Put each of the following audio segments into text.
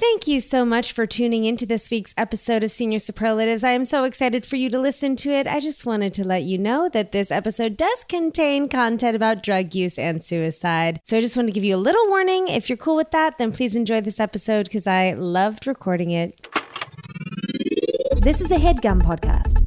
Thank you so much for tuning into this week's episode of Senior Superlatives. I am so excited for you to listen to it. I just wanted to let you know that this episode does contain content about drug use and suicide. So I just want to give you a little warning. If you're cool with that, then please enjoy this episode because I loved recording it. This is a headgum podcast.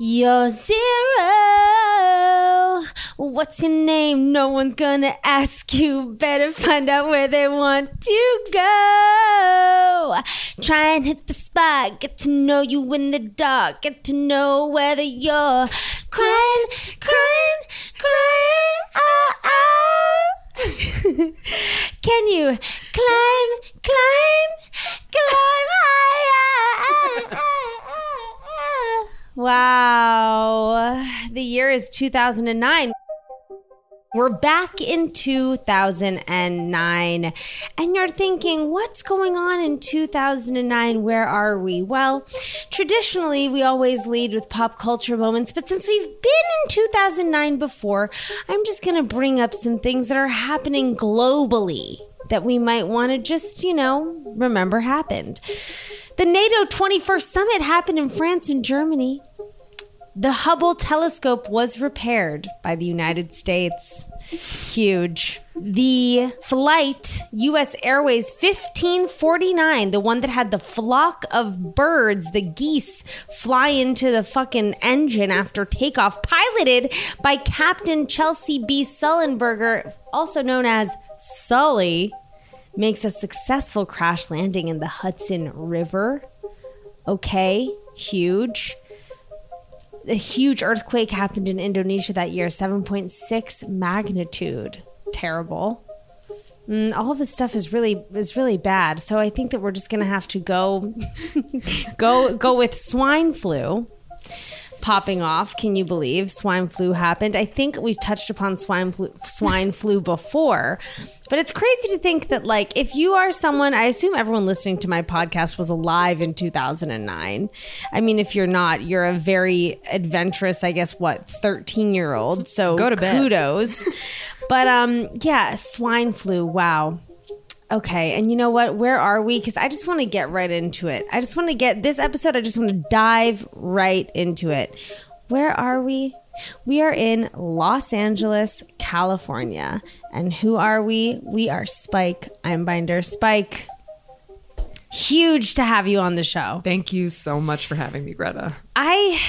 You're zero. What's your name? No one's gonna ask you. Better find out where they want to go. Try and hit the spot. Get to know you in the dark. Get to know whether you're crying, crying, crying. Ah, ah. Can you climb, climb, climb higher? Wow. The year is 2009. We're back in 2009, and you're thinking, what's going on in 2009? Where are we? Well, traditionally, we always lead with pop culture moments, but since we've been in 2009 before, I'm just going to bring up some things that are happening globally that we might want to just, you know, remember happened. The NATO 21st summit happened in France and Germany. The Hubble telescope was repaired by the United States. Huge. The flight, US Airways 1549, the one that had the flock of birds, the geese, fly into the fucking engine after takeoff, piloted by Captain Chelsea B. Sullenberger, also known as Sully, makes a successful crash landing in the Hudson River. Okay, huge a huge earthquake happened in Indonesia that year, 7.6 magnitude. Terrible. Mm, all this stuff is really is really bad. So I think that we're just gonna have to go go go with swine flu popping off. Can you believe swine flu happened? I think we've touched upon swine flu, swine flu before, but it's crazy to think that like if you are someone, I assume everyone listening to my podcast was alive in 2009. I mean, if you're not, you're a very adventurous, I guess what, 13 year old. So Go to bed. kudos. but um, yeah, swine flu. Wow. Okay, and you know what? Where are we? Because I just want to get right into it. I just want to get this episode, I just want to dive right into it. Where are we? We are in Los Angeles, California. And who are we? We are Spike. Einbinder. Spike, huge to have you on the show. Thank you so much for having me, Greta. I,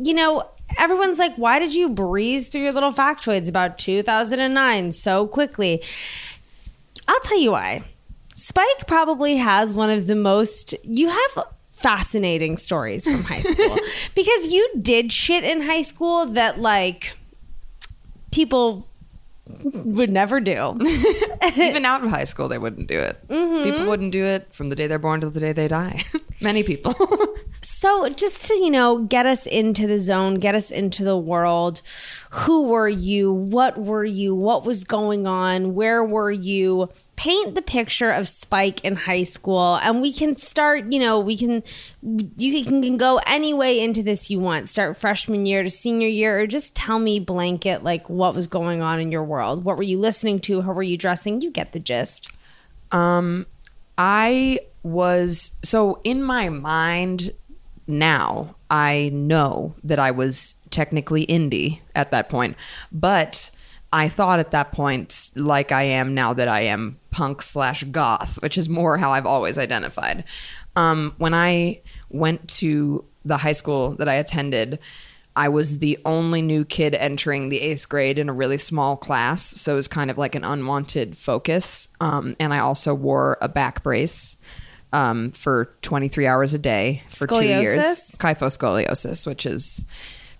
you know, everyone's like, why did you breeze through your little factoids about 2009 so quickly? I'll tell you why. Spike probably has one of the most, you have fascinating stories from high school because you did shit in high school that like people would never do. Even out of high school, they wouldn't do it. Mm-hmm. People wouldn't do it from the day they're born till the day they die. Many people. So, just to, you know, get us into the zone, get us into the world, who were you? What were you? What was going on? Where were you? Paint the picture of Spike in high school, and we can start, you know, we can, you can, can go any way into this you want. Start freshman year to senior year, or just tell me blanket, like, what was going on in your world? What were you listening to? How were you dressing? You get the gist. Um, I was so in my mind now. I know that I was technically indie at that point, but I thought at that point, like I am now that I am punk slash goth, which is more how I've always identified. Um, when I went to the high school that I attended, I was the only new kid entering the eighth grade in a really small class. So it was kind of like an unwanted focus. Um, and I also wore a back brace um, for 23 hours a day for two years. Scoliosis? Kyphoscoliosis, which is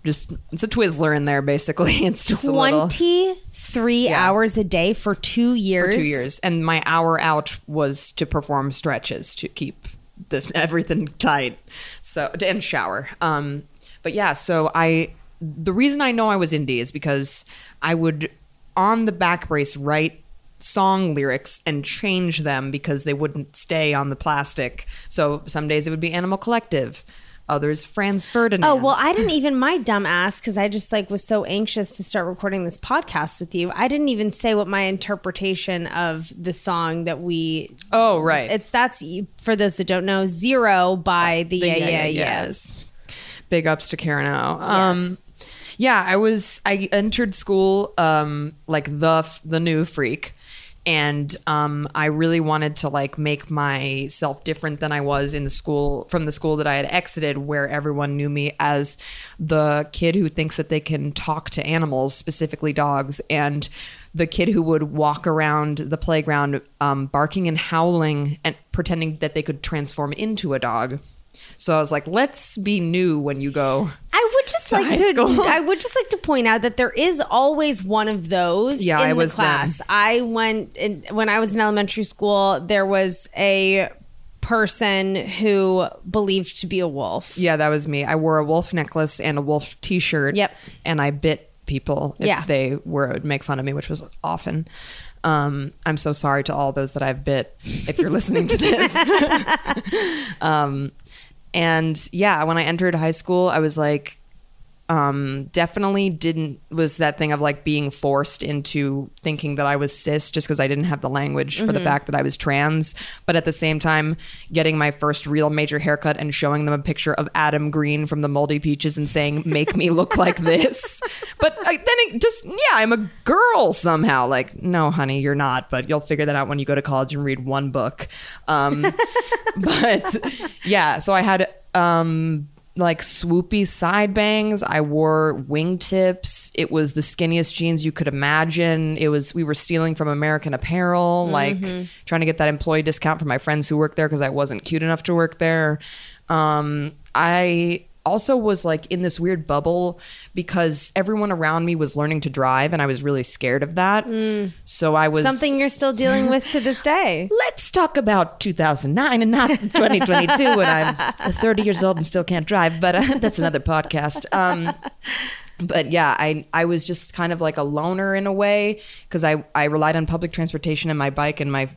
just it's a Twizzler in there basically. It's just a little 23 Yeah. hours a day for two years. For two years, and my hour out was to perform stretches to keep the everything tight. So and shower. Um, but yeah, so I the reason I know I was indie is because I would on the back brace write song lyrics and change them because they wouldn't stay on the plastic. So some days it would be Animal Collective, others Franz Ferdinand. Oh well, I didn't even my dumb ass because I just like was so anxious to start recording this podcast with you. I didn't even say what my interpretation of the song that we. oh right. It's that's for those that don't know, Zero by the, The Yeah Yeah Yeah Yeah Yeahs. big ups to Karen O. Um, Yes. yeah, I was I entered school um, like the the new freak, and um, I really wanted to like make myself different than I was in the school from the school that I had exited, where everyone knew me as the kid who thinks that they can talk to animals, specifically dogs, and the kid who would walk around the playground um, barking and howling and pretending that they could transform into a dog. So I was like, let's be new when you go. I would just To like to. school. I would just like to point out that there is always one of those. Yeah, in I the was class. them. I went in, when I was in elementary school. There was a person who believed to be a wolf. Yeah, that was me. I wore a wolf necklace and a wolf T-shirt. Yep. And I bit people if Yeah. they were would make fun of me, which was often. Um, I'm so sorry to all those that I've bit if you're listening to this. um, and yeah, when I entered high school, I was like, um, definitely didn't was that thing of like being forced into thinking that I was cis just because I didn't have the language for the fact that I was trans. But at the same time, getting my first real major haircut and showing them a picture of Adam Green from the Moldy Peaches and saying, "Make me look like this." But I, then it just yeah, I'm a girl somehow. Like, no, honey, you're not. But you'll figure that out when you go to college and read one book. Um, but yeah, so I had um like swoopy side bangs. I wore wingtips. It was the skinniest jeans you could imagine. It was we were stealing from American Apparel, like trying to get that employee discount for my friends who worked there because I wasn't cute enough to work there. Um, I also was like in this weird bubble because everyone around me was learning to drive and I was really scared of that. So I was Something you're still dealing with to this day. let's talk about 2009 and not 2022 when I'm 30 years old and still can't drive. But uh, that's another podcast. Um, but yeah, I I was just kind of like a loner in a way because I I relied on public transportation and my bike and my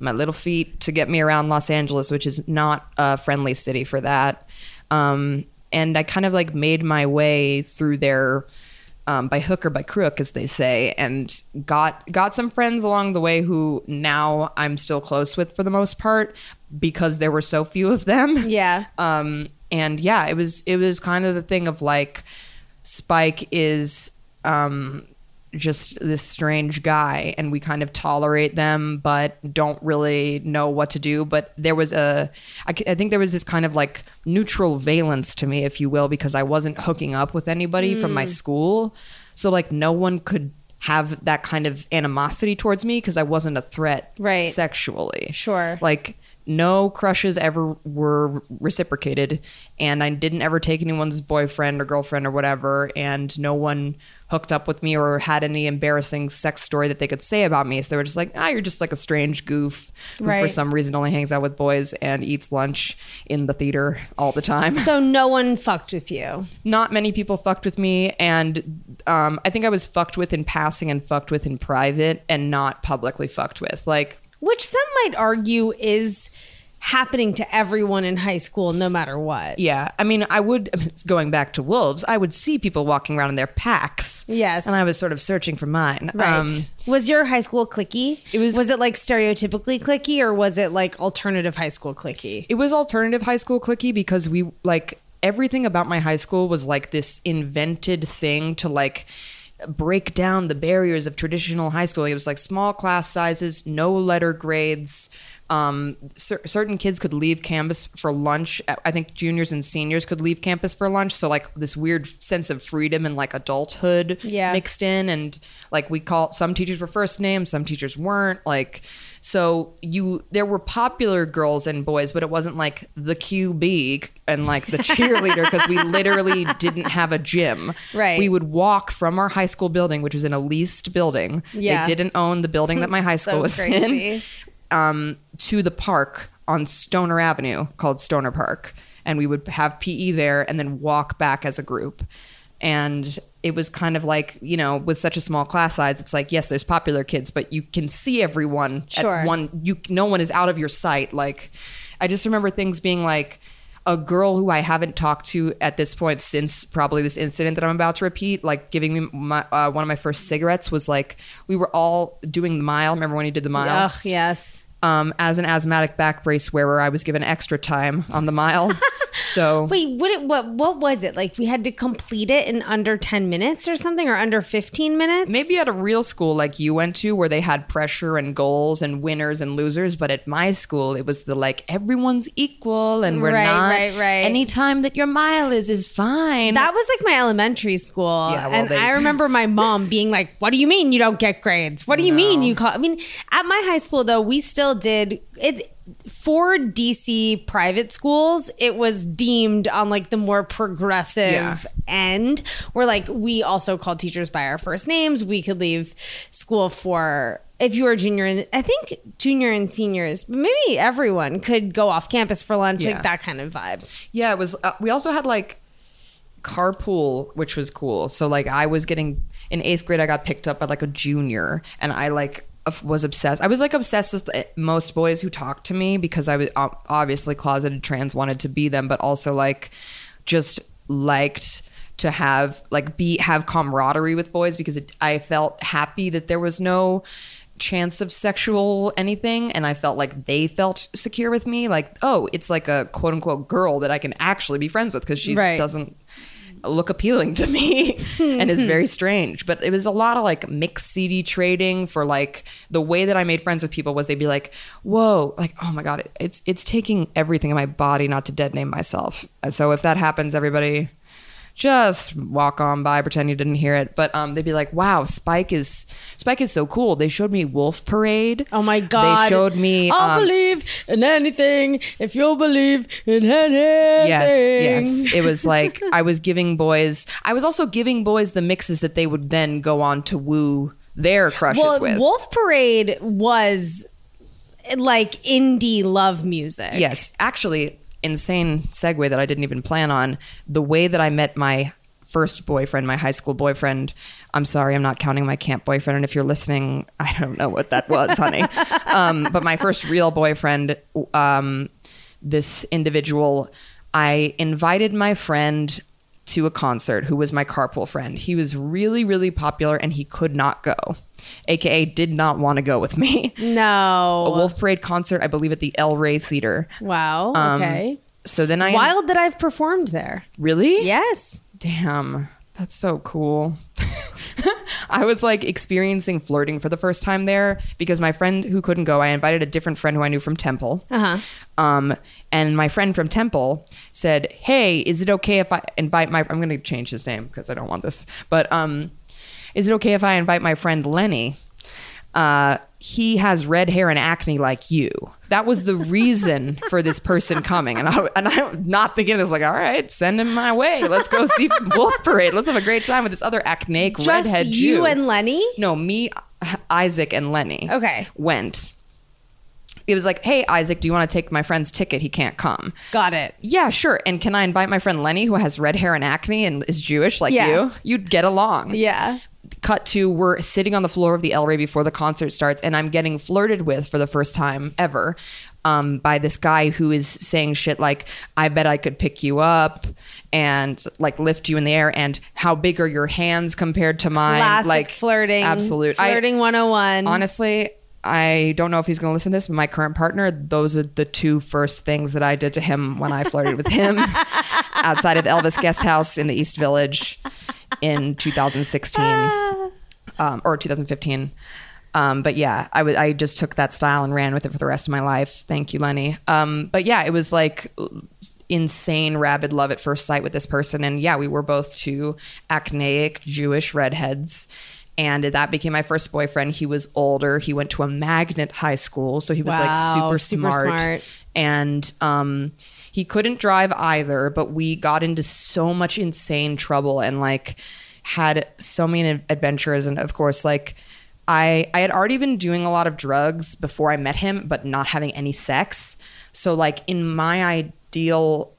my little feet to get me around Los Angeles, which is not a friendly city for that. Um, and I kind of like made my way through there um, by hook or by crook, as they say, and got got some friends along the way who now I'm still close with for the most part because there were so few of them. Yeah. Um, and yeah, it was it was kind of the thing of like Spike is um, just this strange guy, and we kind of tolerate them, but don't really know what to do. But there was a, I, I think there was this kind of like neutral valence to me, if you will, because I wasn't hooking up with anybody from my hmm. school, so like no one could have that kind of animosity towards me because I wasn't a threat Right. sexually. Sure. Like no crushes ever were reciprocated and I didn't ever take anyone's boyfriend or girlfriend or whatever and no one hooked up with me or had any embarrassing sex story that they could say about me. So they were just like, ah, you're just like a strange goof who for some reason only hangs out with boys and eats lunch in the theater all the time. So no one fucked with you. Not many people fucked with me and um, I think I was fucked with in passing and fucked with in private and not publicly fucked with. Like Which some might argue is happening to everyone in high school, no matter what. Yeah, I mean, I would going back to wolves. I would see people walking around in their packs. Yes. and I was sort of searching for mine. Right. Um, was your high school clicky? It was- Was it like stereotypically clicky, or was it like alternative high school clicky? it was alternative high school clicky because we like everything about my high school was like this invented thing to like break down the barriers of traditional high school. It was like small class sizes, no letter grades, Um, cer- certain kids could leave campus for lunch. I think juniors and seniors could leave campus for lunch. So like this weird sense of freedom and like adulthood Yeah. mixed in, and like we call some teachers were first names, some teachers weren't. Like so you there were popular girls and boys, but it wasn't like the QB and like the cheerleader because we literally didn't have a gym. Right. We would walk from our high school building, which was in a leased building. Yeah. They didn't own the building that my high school So was in crazy. um, to the park on Stoner Avenue called Stoner Park. And we would have PE there and then walk back as a group. And it was kind of like, you know, with such a small class size, it's like, yes, there's popular kids, but you can see everyone Sure. at one, you, no one is out of your sight. Like, I just remember things being like, a girl who I haven't talked to at this point since probably this incident that I'm about to repeat, like giving me my, uh, one of my first cigarettes, was like we were all doing the mile. Remember when he did the mile? Ugh, yes. Um, as an asthmatic back brace wearer, I was given extra time on the mile. so Wait, what? it- What? What was it? Like we had to complete it in under ten minutes or something, or under fifteen minutes? maybe at a real school like you went to, where they had pressure and goals and winners and losers, but at my school, it was the like everyone's equal and we're Right, not. right, right. Any time that your mile is is fine. That was like my elementary school. Yeah, well, and they- I remember my mom being like, What do you mean you don't get grades? What do you mean you call I mean, at my high school though, we still did it for DC private schools, it was deemed on like the more progressive Yeah. end where like we also called teachers by our first names. We could leave school for if you were junior and I think junior and seniors, but maybe everyone could go off campus for lunch, Yeah. like that kind of vibe. Yeah, it was. Uh, we also had like carpool, which was cool. So like I was getting in eighth grade, I got picked up by like a junior, and I like was obsessed. I was like obsessed with uh, most boys who talked to me because I was obviously closeted trans, wanted to be them, but also like just liked to have like be have camaraderie with boys because it, I felt happy that there was no chance of sexual anything and I felt like they felt secure with me like oh it's like a quote unquote girl that I can actually be friends with because she Right. doesn't look appealing to me and is very hmm. strange. But it was a lot of like mixed CD trading for like the way that I made friends with people was they'd be like whoa like oh my god it's it's taking everything in my body not to dead name myself. And so if that happens everybody just walk on by pretend you didn't hear it but um they'd be like wow spike is spike is so cool they showed me wolf parade Oh my god! they showed me I'll um, believe in anything if you'll believe in anything. Yes, yes. It was like I was giving boys. I was also giving boys the mixes that they would then go on to woo their crushes Well, with. Wolf Parade was like indie love music. Yes, actually, insane segue that I didn't even plan on. The way that I met my first boyfriend, my high school boyfriend. I'm sorry, I'm not counting my camp boyfriend. And if you're listening, I don't know what that was, honey. Um, but my first real boyfriend, um, this individual, I invited my friend to a concert who was my carpool friend. He was really, really popular and he could not go, aka did not want to go with me. No. A Wolf Parade concert, I believe, at the El Rey Theater. Wow. Um, okay. So then I Wild that I've performed there. really Yes. damn that's so cool. I was like experiencing flirting for the first time there because my friend who couldn't go, I invited a different friend who I knew from Temple. Uh-huh. Um, and my friend from Temple said, "Hey, is it okay if I invite my? I'm going to change his name because I don't want this. But um, is it okay if I invite my friend Lenny? Uh, he has red hair and acne like you. That was the reason for this person coming. And I and I'm not thinking this like, all right, send him my way. Let's go see Wolf Parade. Let's have a great time with this other acneic Just redhead you Jew. and Lenny? no, me, Isaac, and Lenny. Okay. went. It was like, hey, Isaac, do you want to take my friend's ticket? He can't come. Got it. Yeah, sure. And can I invite my friend Lenny, who has red hair and acne and is Jewish like Yeah. you? You'd get along. Yeah. Cut to we're sitting on the floor of the El Rey before the concert starts, and I'm getting flirted with for the first time ever um, by this guy who is saying shit like, I bet I could pick you up and like lift you in the air, and how big are your hands compared to mine? Classic like flirting. Absolute. Flirting I- Flirting 101. Honestly, I don't know if he's going to listen to this, but my current partner, those are the two first things that I did to him when I flirted with him outside of Elvis Guest House in the East Village in 2016 um, or 2015. Um, but yeah, I was I just took that style and ran with it for the rest of my life. Thank you, Lenny. Um, but yeah, it was like insane rabid love at first sight with this person, and yeah, we were both two acneic Jewish redheads. And that became my first boyfriend. He was older. He went to a magnet high school, so he was Wow, like super, super smart. smart. And um, he couldn't drive either, but we got into so much insane trouble and like had so many adventures. And of course, like I I had already been doing a lot of drugs before I met him, but not having any sex. So like in my ideal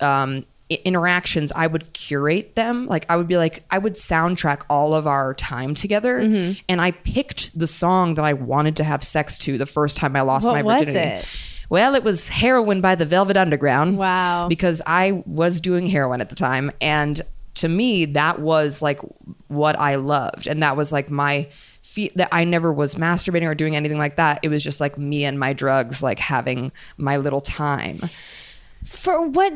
um, interactions, I would curate them. Like I would be like, I would soundtrack all of our time together, Mm-hmm. and I picked the song that I wanted to have sex to the first time I lost What my was virginity. it? Well, it was Heroin by the Velvet Underground. Wow. Because I was doing heroin at the time. And to me, that was like what I loved. And that was like my fe- that I never was masturbating or doing anything like that. It was just like me and my drugs, like having my little time. For what?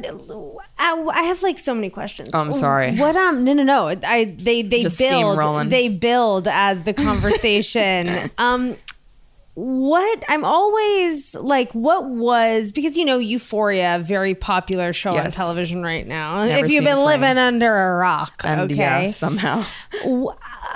I, I have like so many questions. Oh, I'm sorry. What? Um. No. No. No. I. They. They Just build. They build as the conversation. um. What I'm always like, what was because you know Euphoria, very popular show on television right now. Never if you've been living under a rock, And okay. yeah, somehow.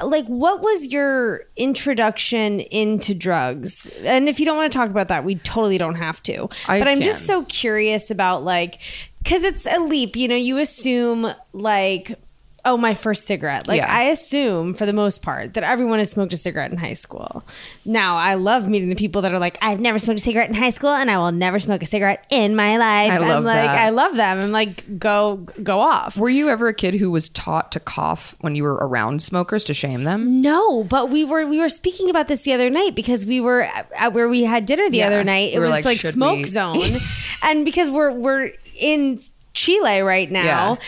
Like what was your introduction into drugs and if you don't want to talk about that we totally don't have to I but i'm just so curious about like because it's a leap you know you assume like oh my first cigarette like Yeah. i assume for the most part that everyone has smoked a cigarette in high school now i love meeting the people that are like i've never smoked a cigarette in high school and i will never smoke a cigarette in my life I love i'm like that. i love them i'm like go go off Were you ever a kid who was taught to cough when you were around smokers to shame them? No, but we were we were speaking about this the other night because we were at, where we had dinner the Yeah. other night. It We was like, like, smoke we- zone, and because we're we're in Chile right now.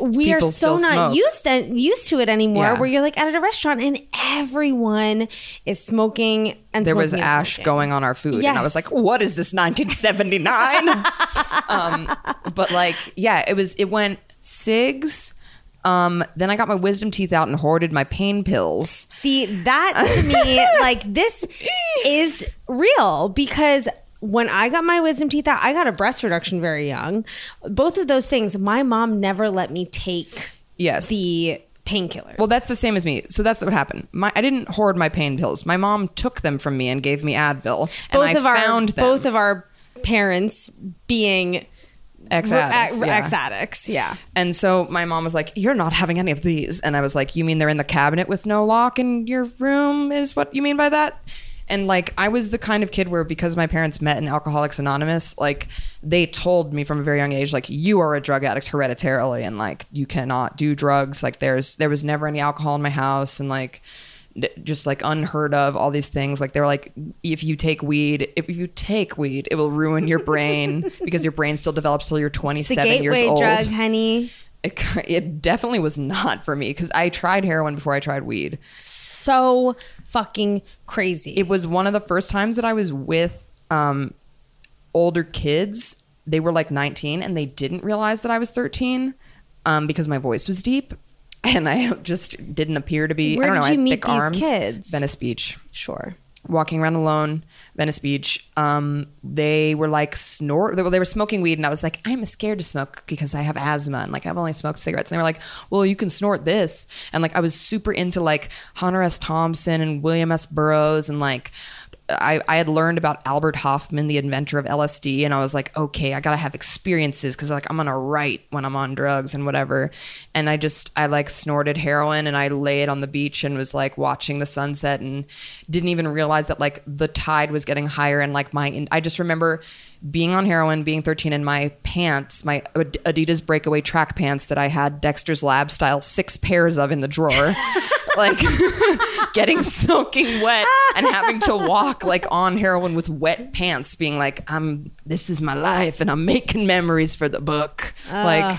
We are so not smoke. used to, used to it anymore. Yeah. Where you're like at a restaurant and everyone is smoking and there was and ash smoking. going on our food and i was like what is this 1979 um, but like yeah it was it went cigs um, then i got my wisdom teeth out and hoarded my pain pills See, that to me, like, this is real because when I got my wisdom teeth out, I got a breast reduction very young. Both of those things, my mom never let me take yes the painkillers. well that's the same as me so that's what happened my i didn't hoard my pain pills my mom took them from me and gave me advil and both i of our found them both of our parents being ex-addicts, yeah. ex addicts. Yeah. And so my mom was like, "You're not having any of these." And I was like, "You mean they're in the cabinet with no lock in your room? Is what you mean by that?" And like I was the kind of kid where because my parents met in Alcoholics Anonymous, like they told me from a very young age like you are a drug addict hereditarily and like you cannot do drugs. Like there's there was never any alcohol in my house and like just like unheard of all these things like they're like if you take weed if you take weed it will ruin your brain because your brain still develops till you're The 27 years old drug, honey. it, it definitely was not for me because I tried heroin before I tried weed. So fucking crazy. It was one of the first times that I was with um, older kids. They were like 19 and they didn't realize that I was 13 um, because my voice was deep and I just didn't appear to be. Where I don't did I you meet these arms. kids? Venice Beach. sure. Walking around alone, Venice Beach. Um, they were like snort. They were, they were smoking weed, and I was like, I'm scared to smoke because I have asthma, and like I've only smoked cigarettes. And they were like, Well, you can snort this, and like I was super into like Hunter S. Thompson and William S. Burroughs, and like. I, I had learned about Albert Hofmann, the inventor of LSD, and I was like, okay, I gotta have experiences because like I'm gonna write when I'm on drugs and whatever. And I just I like snorted heroin and I laid on the beach and was like watching the sunset and didn't even realize that like the tide was getting higher and like my I just remember being on heroin, being 13, and my pants, my Adidas breakaway track pants that I had Dexter's Lab style six pairs of in the drawer, like getting soaking wet and having to walk like on heroin with wet pants, being like, "I'm this is my life and I'm making memories for the book," like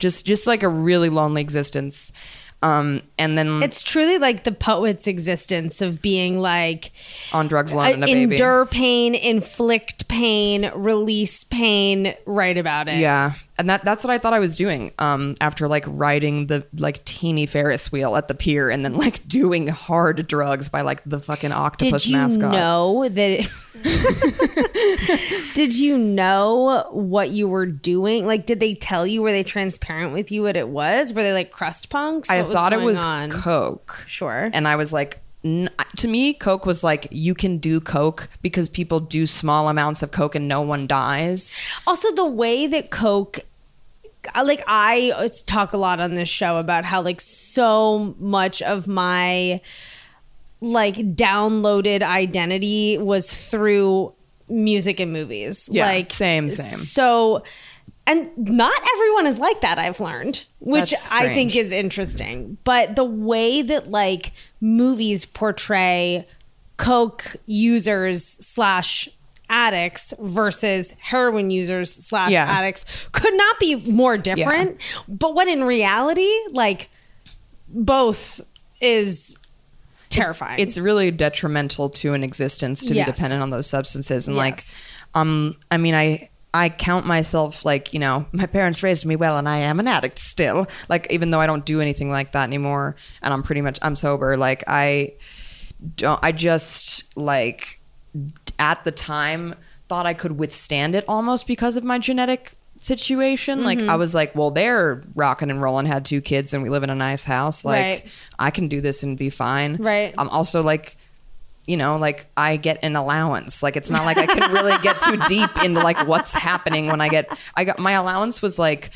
just just like a really lonely existence. Um, and then It's truly like the poet's existence of being like on drugs alone and a uh, baby. endure pain, inflict pain, release pain, write about it. Yeah. And that that's what I thought I was doing. Um, after like riding the like teeny Ferris wheel at the pier, and then like doing hard drugs by like the fucking octopus mascot. Did you mascot. know that? did you know what you were doing? Like, did they tell you? Were they transparent with you what it was? Were they like crust punks? I What thought it was on? coke. Sure. And I was like, n- to me, coke was like you can do coke because people do small amounts of coke and no one dies. Also, the way that Coke, like I uh, talk a lot on this show about how like so much of my like downloaded identity was through music and movies. Yeah, like same, same. So. And not everyone is like that, I've learned, which I think is interesting. But the way that like movies portray coke users slash addicts versus heroin users slash Yeah. addicts could not be more different but what in reality like both is terrifying It's really detrimental to an existence to Yes. be dependent on those substances. And Yes. like, um, I mean, I. I count myself like, you know, my parents raised me well and I am an addict still. Like even though I don't do anything like that anymore and I'm pretty much I'm sober, like I don't I just like at the time thought I could withstand it almost because of my genetic situation. Like Mm-hmm. I was like, well, they're rocking and rolling, had two kids, and we live in a nice house. Like Right. I can do this and be fine. Right. I'm also like, you know, like I get an allowance. Like it's not like I can really get too deep into like what's happening when I get. I got my allowance was like.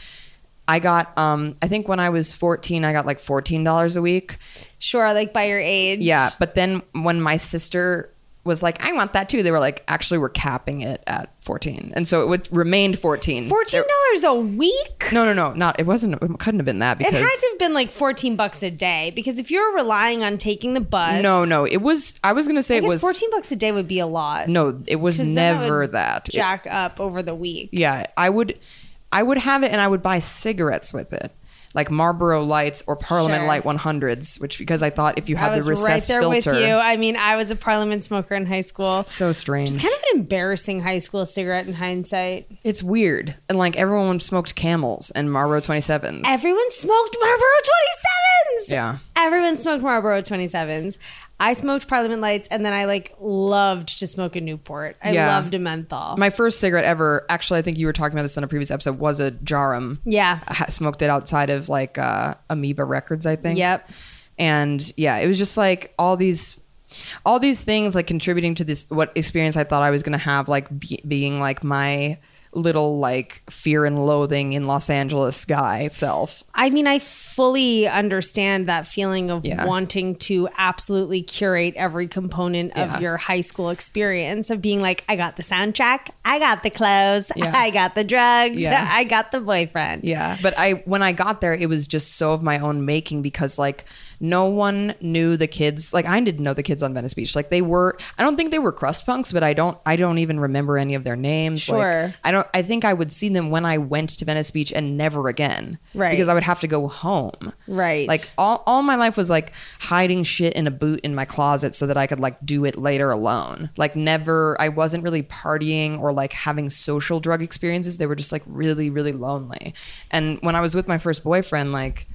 I got um I think when I was 14 I got like $14 a week. sure like by your age Yeah, but then when my sister was like, "I want that too," they were like, "Actually, we're capping it at 14," and so it would, remained 14. $14 a week No, no, no, not. It wasn't. It couldn't have been that it because had to have been like 14 bucks a day because if you're relying on taking the bus no, no. It was. I was gonna say I it was 14 bucks a day would be a lot No, it was that never that. It- jack up over the week yeah, I would, I would have it, and I would buy cigarettes with it, like Marlboro Lights or Parliament Sure. Light 100s, which because I thought if you had I was the recessed right there filter, with you. I mean, I was a Parliament smoker in high school. so strange. It's kind of an embarrassing high school cigarette in hindsight. it's weird, and like everyone smoked Camels and Marlboro 27s. Everyone smoked Marlboro 27s. Yeah. Everyone smoked Marlboro 27s. I smoked Parliament Lights and then I like loved to smoke a Newport. I Yeah. loved a menthol. My first cigarette ever, actually, I think you were talking about this on a previous episode, was a Djarum. Yeah. I ha- smoked it outside of like uh, Amoeba Records, I think. Yep. And yeah, it was just like all these, all these things like contributing to this what experience I thought I was gonna have, like be- being like my little like fear and loathing in Los Angeles guy itself. I mean, I fully understand that feeling of Yeah. wanting to absolutely curate every component Yeah. of your high school experience of being like, I got the soundtrack, I got the clothes, Yeah. I got the drugs, Yeah. I got the boyfriend. Yeah, but I when I got there, it was just so of my own making because like no one knew the kids. Like I didn't know the kids on Venice Beach. Like they were. I don't think they were crust punks, but I don't. I don't even remember any of their names. Like, Sure. I don't. I think I would see them when I went to Venice Beach and never again. Right. Because I would have to go home. Right. Like all all my life was like hiding shit in a boot in my closet so that I could like do it later alone. Like never. I wasn't really partying or like having social drug experiences. They were just like really really lonely. And when I was with my first boyfriend, like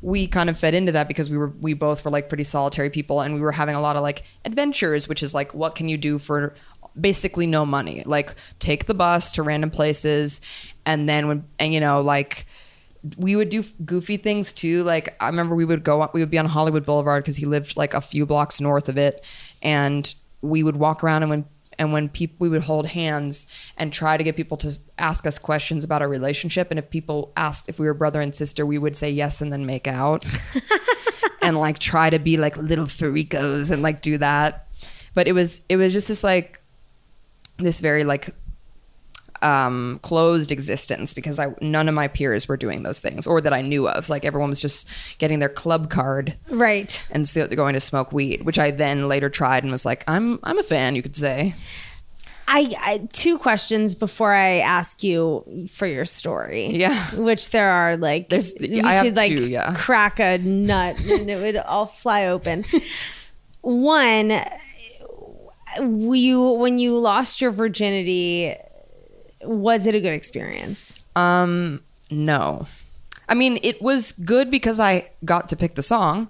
we kind of fed into that because we were we both were like pretty solitary people and we were having a lot of like adventures which is like what can you do for basically no money? Like take the bus to random places and then when and you know like we would do goofy things too. Like i remember we would go we would be on hollywood boulevard because he lived like a few blocks north of it and we would walk around and when and when people we would hold hands and try to get people to ask us questions about our relationship and if people asked if we were brother and sister we would say yes and then make out. And like try to be like little faricos and like do that. But it was it was just this like this very like um closed existence because i none of my peers were doing those things or that i knew of like everyone was just getting their club card Right. and so going to smoke weed which i then later tried and was like i'm i'm a fan you could say I, I two questions before I ask you for your story. Yeah. which there are like There's- we I have could like two, yeah. crack a nut and it would all fly open. One, you when you lost your virginity, was it a good experience? Um, no. I mean, it was good because I got to pick the song,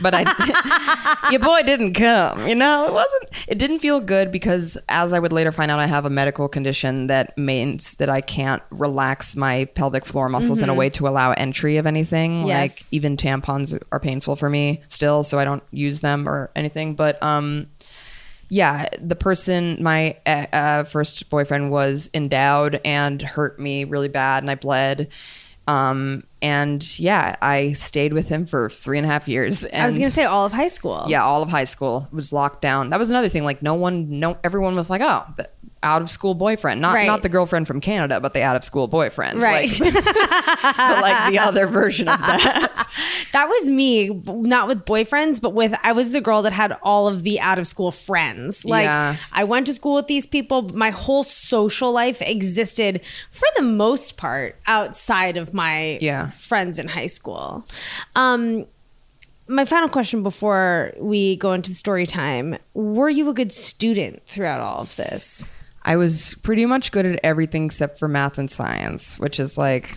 but I your boy didn't come. You know, it wasn't. It didn't feel good because, as I would later find out, I have a medical condition that means that I can't relax my pelvic floor muscles in a way to allow entry of anything. Yes. Like even tampons are painful for me still, so I don't use them or anything. But um, yeah, the person, my uh, uh, first boyfriend, was endowed and hurt me really bad, and I bled. Um, and yeah, I stayed with him for three and a half years. And I was gonna say all of high school. yeah, all of high school was locked down. That was another thing. Like no one, no, everyone was like, oh, the out of school boyfriend, not Right. not the girlfriend from Canada, but the out of school boyfriend, Right. Like, but like the other version of that. That was me, not with boyfriends, but with I was the girl that had all of the out of school friends. Like Yeah. I went to school with these people. My whole social life existed for the most part outside of my Yeah. friends in high school. Um my final question before we go into story time, were you a good student throughout all of this? I was pretty much good at everything except for math and science, which is like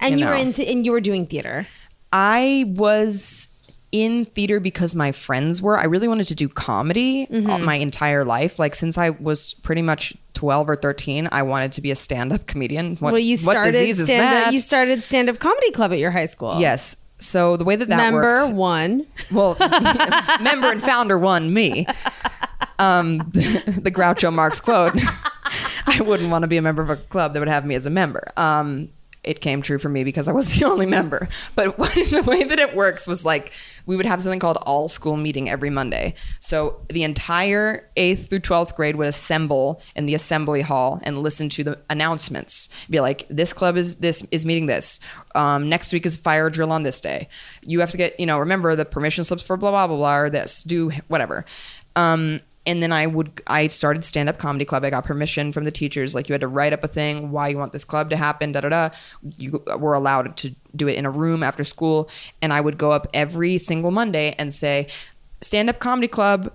And you, were know. into and you were doing theater. I was in theater because my friends were. I really wanted to do comedy Mm-hmm. all my entire life. Like since I was pretty much 12 or 13, I wanted to be a stand-up comedian. What, well, you what started disease is that? You started stand up comedy club at your high school. yes. So the way that that Member worked, one. well, member and founder one, me. Um, the, the Groucho Marx quote. I wouldn't want to be a member of a club that would have me as a member. Um, it came true for me because I was the only member. But the way that it works was like we would have something called all school meeting every Monday. So the entire eighth through twelfth grade would assemble in the assembly hall and listen to the announcements. Be like, this club is this is meeting this. Um, next week is fire drill on this day. You have to get you know remember the permission slips for blah blah blah blah or this do whatever. Um, and then I would I started stand up comedy club. I got permission from the teachers. Like you had to write up a thing why you want this club to happen. Da da da. You were allowed to do it in a room after school, and I would go up every single Monday and say, stand up comedy club.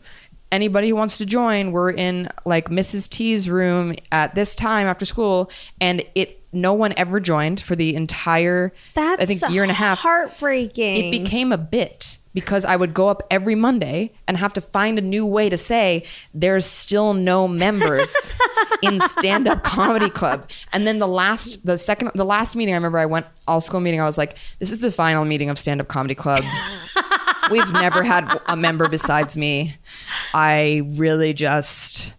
Anybody who wants to join, we're in like Mrs. T's room at this time after school, and it. No one ever joined for the entire, That's I think, year and a half Heartbreaking. it became a bit because I would go up every Monday and have to find a new way to say there's still no members in stand up comedy club. And then the last the second the last meeting I remember I went all school meeting I was like this is the final meeting of stand up comedy club. We've never had a member besides me. I really just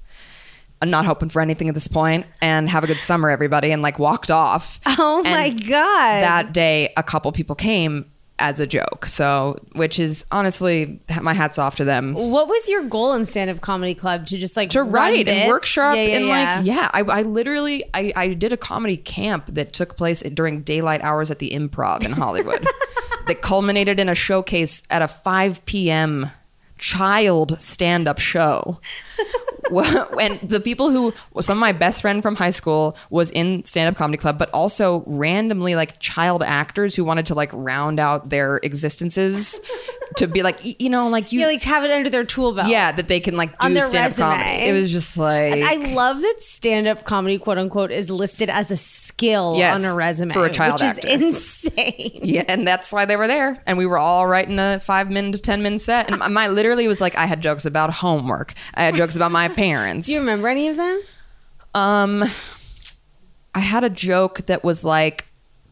I'm not hoping for anything at this point and have a good summer everybody and like walked off. Oh my And God. That day a couple people came as a joke. So, which is honestly my hats off to them. what was your goal in stand up comedy club? To just like To write and workshop Yeah, yeah, and yeah. like yeah, I, I literally I, I did a comedy camp that took place during daylight hours at the Improv in Hollywood, that culminated in a showcase at a 5 p.m. child stand up show. And the people who some of my best friend from high school was in stand up comedy club, but also randomly like child actors who wanted to like round out their existences to be like you know like you Yeah, like to have it under their tool belt. yeah that they can like do On their stand up comedy. resume. It was just like I love that stand up comedy, quote unquote, is listed as a skill Yes, on a resume for a child which actor. is insane. Yeah, and that's why they were there. And we were all writing a five minute to 10 minute set. And my, my literally was like, I had jokes about homework. I had jokes about my parents. Do you remember any of them? Um, I had a joke that was like,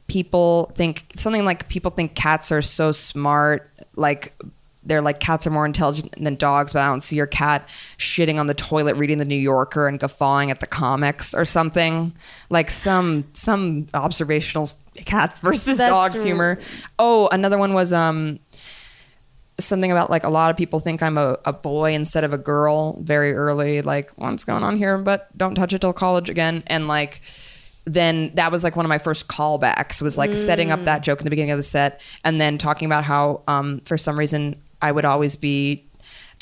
people think something like people think cats are so smart. Like, they're like cats are more intelligent than dogs, but I don't see your cat shitting on the toilet, reading the New Yorker, and guffawing at the comics or something like some some observational cat versus That's dogs r- humor. Oh, another one was um something about like a lot of people think I'm a, a boy instead of a girl very early, like what's going on here, but don't touch it till college again. And like then that was like one of my first callbacks was like setting up that joke in the beginning of the set and then talking about how um for some reason I would always be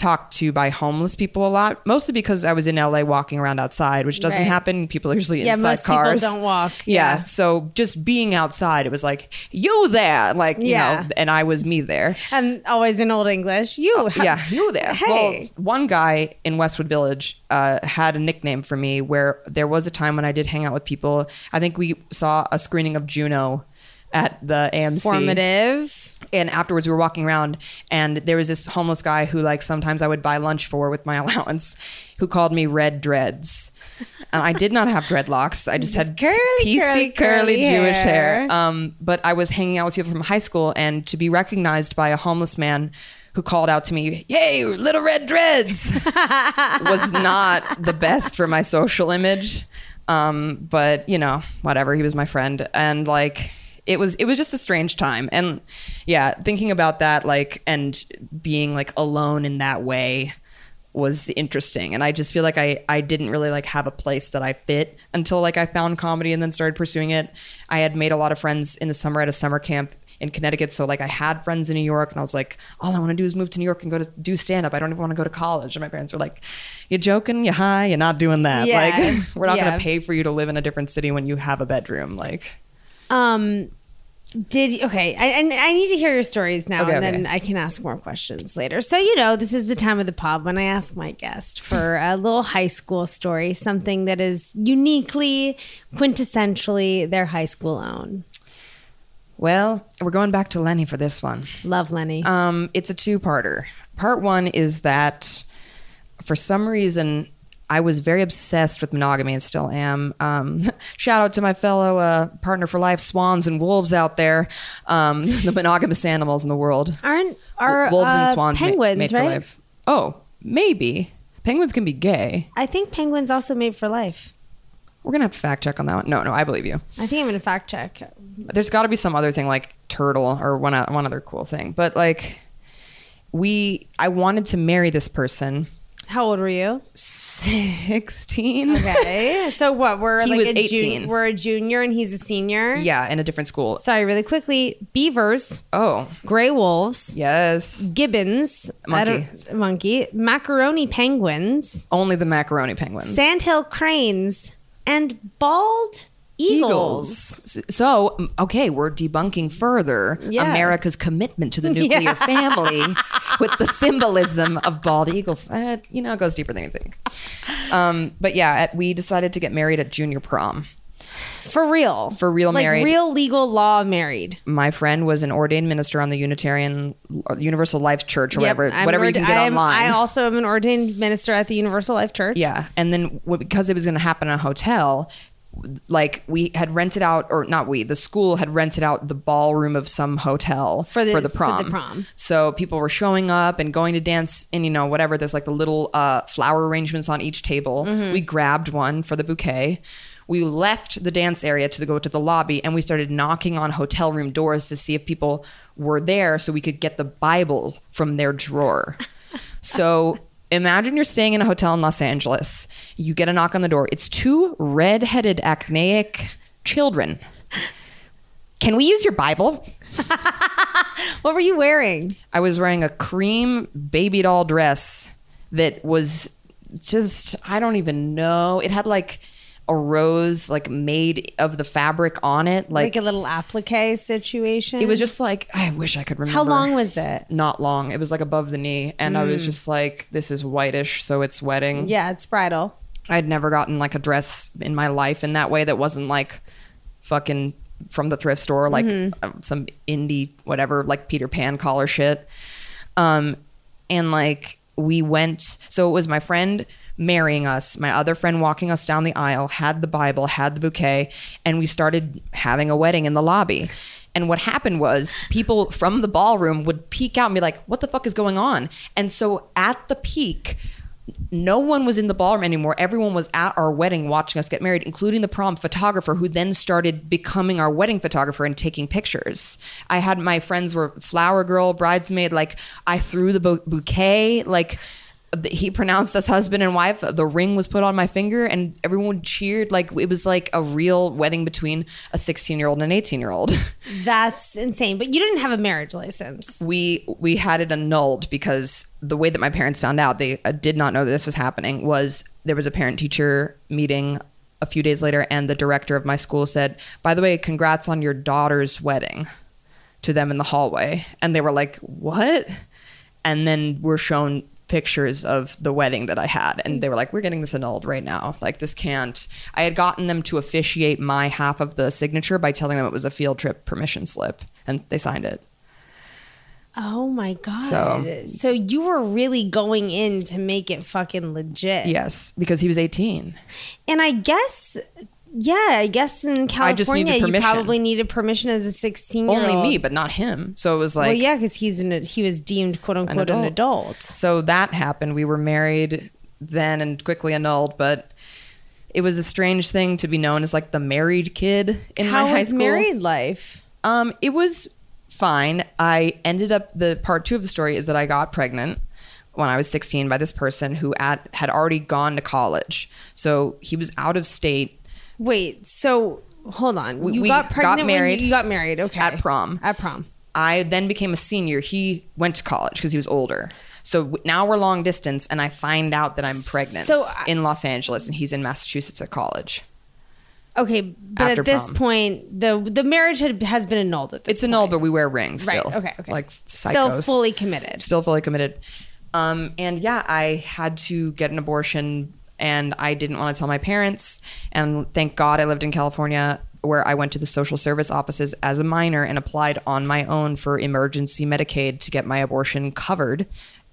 talked to by homeless people a lot, mostly because I was in LA walking around outside, which doesn't Right. happen. People are usually Yeah, inside most people cars. don't walk. Yeah. Yeah. So just being outside, it was like, you there. Like, you Yeah. know, and I was me there. And always in Old English. You. Yeah, you there. Hey. Well, one guy in Westwood Village uh, had a nickname for me where there was a time when I did hang out with people. I think we saw a screening of Juno at the AMC. Formative. And afterwards, we were walking around, and there was this homeless guy who, like, sometimes I would buy lunch for with my allowance, who called me Red Dreads. And I did not have dreadlocks. I just had curly, PC curly, curly, curly Jewish hair. hair. Um, but I was hanging out with people from high school, and to be recognized by a homeless man who called out to me, "Yay, little red dreads," was not the best for my social image. Um, but you know, whatever. He was my friend, and like it was, it was just a strange time. And yeah, thinking about that, like, and being like alone in that way was interesting. And i just feel like i i didn't really like have a place that i fit until like i found comedy and then started pursuing it. I had made a lot of friends in the summer at a summer camp in connecticut. So like i had friends in new york and i was like all i want to do is move to new york and go to do stand up i don't even want to go to college. And my parents were like you're joking? You're high? You're not doing that. Yeah. like we're not Yeah. going to pay for you to live in a different city when you have a bedroom. Like Um, did okay? I, I I need to hear your stories now, Okay, and then okay. I can ask more questions later. So you know, this is the time of the pod when I ask my guest for a little high school story, something that is uniquely, quintessentially their high school own. well we're going back to lenny for this one Love Lenny. Um, it's a two-parter. Part one is that for some reason I was very obsessed with monogamy and still am. Um, shout out to my fellow uh, partner for life, swans and wolves out there, um, the monogamous animals in the world. Aren't are wolves uh, and swans ma- penguins made right? for life? Oh, maybe penguins can be gay. I think penguins also made for life. We're gonna have to fact check on that one. No, no, I believe you. I think I'm gonna fact check. There's got to be some other thing like turtle or one one other cool thing. But like, we, I wanted to marry this person. How old were you? 16 Okay, so what? We're He like was a ju- 18. we're a junior and he's a senior. yeah in a different school Sorry, really quickly. Beavers, oh gray wolves, yes gibbons, Monkey. monkey, macaroni penguins, only the macaroni penguins sandhill cranes, and bald eagles. So mm, okay we're debunking further Yeah. america's commitment to the nuclear Yeah. family with the symbolism of bald eagles uh, you know it goes deeper than you think um, but yeah at, we decided to get married at junior prom For real. For real like married. real legal law married. my friend was an ordained minister on the unitarian uh, universal life church or Yep, whatever I'm whatever you can get I'm- online I also am an ordained minister at the Universal Life Church. Yeah, and then because it was going to happen in a hotel, like we had rented out, or not we, the school had rented out the ballroom of some hotel For the- for the for prom. the prom. So people were showing up and going to dance, and you know whatever. There's like the little uh, flower arrangements on each table. Mm-hmm. We grabbed one for the bouquet. We left the dance area to go to the lobby, and we started knocking on hotel room doors to see if people were there, so we could get the Bible from their drawer. So imagine you're staying in a hotel in Los Angeles. You get a knock on the door. It's two red-headed acneic children. Can we use your Bible? What were you wearing? I was wearing a cream baby doll dress that was just I don't even know. It had like a rose like made of the fabric on it. Like, Like, a little applique situation? it was just like I wish I could remember. How long was it? Not long. It was like above the knee and I was just like this is whitish so it's wedding. Yeah, it's bridal. I'd never gotten like a dress in my life in that way that wasn't like fucking from the thrift store, like uh, some indie whatever, like Peter Pan collar shit. Um, and like we went, so it was my friend marrying us, my other friend walking us down the aisle, had the Bible, had the bouquet, and we started having a wedding in the lobby. And what happened was people from the ballroom would peek out and be like, what the fuck is going on? And so at the peak, no one was in the ballroom anymore. Everyone was at our wedding watching us get married, including the prom photographer, who then started becoming our wedding photographer and taking pictures. I had my friends were flower girl, bridesmaid. Like I threw the bou- bouquet. Like he pronounced us husband and wife. The ring was put on my finger, and everyone cheered. Like it was like a real wedding between a 16 year old and an 18 year old. That's insane. But you didn't have a marriage license. we we had it annulled because the way that my parents found out they uh, did not know that this was happening was there was a parent teacher meeting a few days later and the director of my school said by the way congrats on your daughter's wedding to them in the hallway and they were like what and then we're shown pictures of the wedding that I had and they were like we're getting this annulled right now like this can't I had gotten them to officiate my half of the signature by telling them it was a field trip permission slip and they signed it Oh my god. So- So, you were really going in to make it fucking legit. yes because he was 18 And I guess yeah, I guess in California you permission. probably needed permission as a 16 year old. only me but not him so it was like well, yeah, because he's an he was deemed quote unquote an adult. adult. So that happened. We were married then and quickly annulled, but it was a strange thing to be known as like the married kid in How my high was school. married life? Um, it was fine. I ended up the part two of the story is that I got pregnant when I was 16 by this person who at, had already gone to college. So he was out of state Wait, so hold on. We- you we got got pregnant when married you got married, okay. at prom. At prom. I then became a senior. He went to college because he was older. So now we're long distance, and I find out that I'm pregnant So I- in Los Angeles, and he's in Massachusetts at college. Okay, but at this prom. point, the the marriage had, has been annulled at this It's annulled, but we wear rings Right. still. Okay. Okay. Like still fully committed. still fully committed. Um, and yeah, I had to get an abortion, and I didn't want to tell my parents. And thank God I lived in California, where I went to the social service offices as a minor and applied on my own for emergency Medicaid to get my abortion covered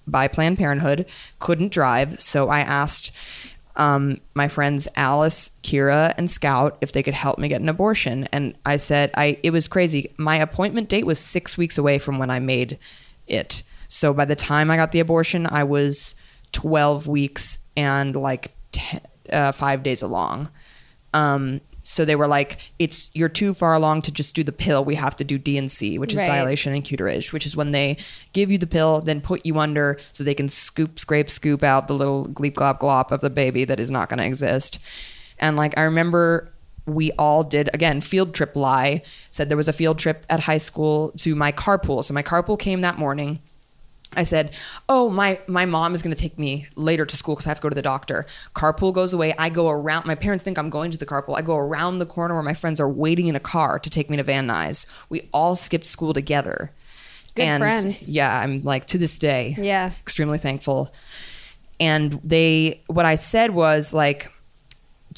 by Planned Parenthood. Couldn't drive, so I asked. Um, my friends Alice, Kira, and Scout if they could help me get an abortion, and I said I. It was crazy. My appointment date was six weeks away from when I made it. So by the time I got the abortion, I was 12 weeks and like 10, uh, five days along. Um, so they were like, "It's you're too far along to just do the pill. We have to do D&C, which is Right. dilation and curettage, which is when they give you the pill, then put you under, so they can scoop, scrape, scoop out the little gleep glop glop of the baby that is not going to exist." And like I remember we all did again field trip lie said there was a field trip at high school to my carpool so my carpool came that morning I said, "Oh, my my mom is going to take me later to school because I have to go to the doctor." Carpool goes away. I go around. My parents think I'm going to the carpool. I go around the corner where my friends are waiting in a car to take me to Van Nuys. We all skipped school together. Good friends. Yeah, I'm like to this day. Yeah. extremely thankful. And they, what I said was like,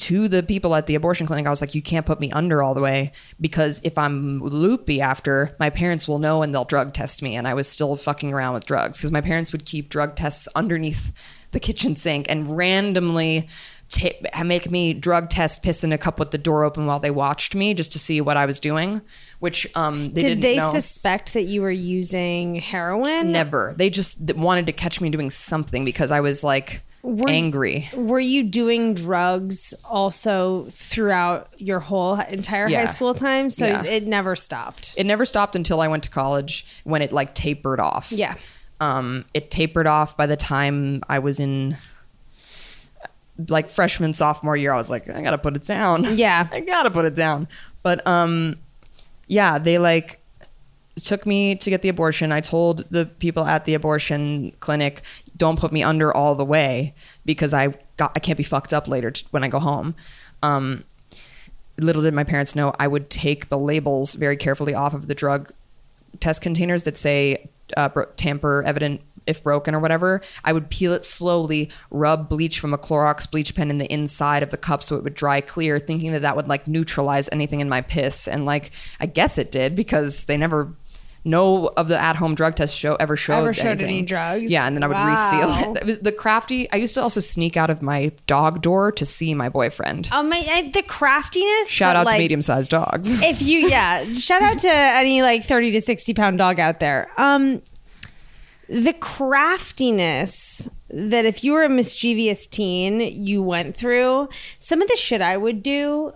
to the people at the abortion clinic, I was like, you can't put me under all the way because if I'm loopy after, my parents will know and they'll drug test me. And I was still fucking around with drugs because my parents would keep drug tests underneath the kitchen sink and randomly ta make me drug test piss in a cup with the door open while they watched me just to see what I was doing, which um, they Did they know. suspect that you were using heroin? Never. They just wanted to catch me doing something because I was like Were- angry. Were you doing drugs also throughout your whole entire Yeah. high school time? So Yeah. it never stopped. It never stopped until I went to college when it like tapered off. Yeah. Um, it tapered off by the time I was in like freshman sophomore year. I was like, I gotta put it down. Yeah. I gotta put it down. But um, yeah, they like took me to get the abortion. I told the people at the abortion clinic, don't put me under all the way because I got I can't be fucked up later t- when I go home. Um, little did my parents know I would take the labels very carefully off of the drug test containers that say uh, tamper evident if broken or whatever. I would peel it slowly, rub bleach from a Clorox bleach pen in the inside of the cup so it would dry clear, thinking that that would like neutralize anything in my piss. And like, I guess it did because they never. No of the at-home drug tests show ever showed Ever showed anything. any drugs? Yeah, and then I would Wow. reseal it. It was the crafty. I used to also sneak out of my dog door to see my boyfriend. Um, I, I, the craftiness. Shout out like, to medium-sized dogs. If you, yeah, shout out to any like thirty to sixty pound dog out there. Um, the craftiness that if you were a mischievous teen, you went through some of the shit I would do.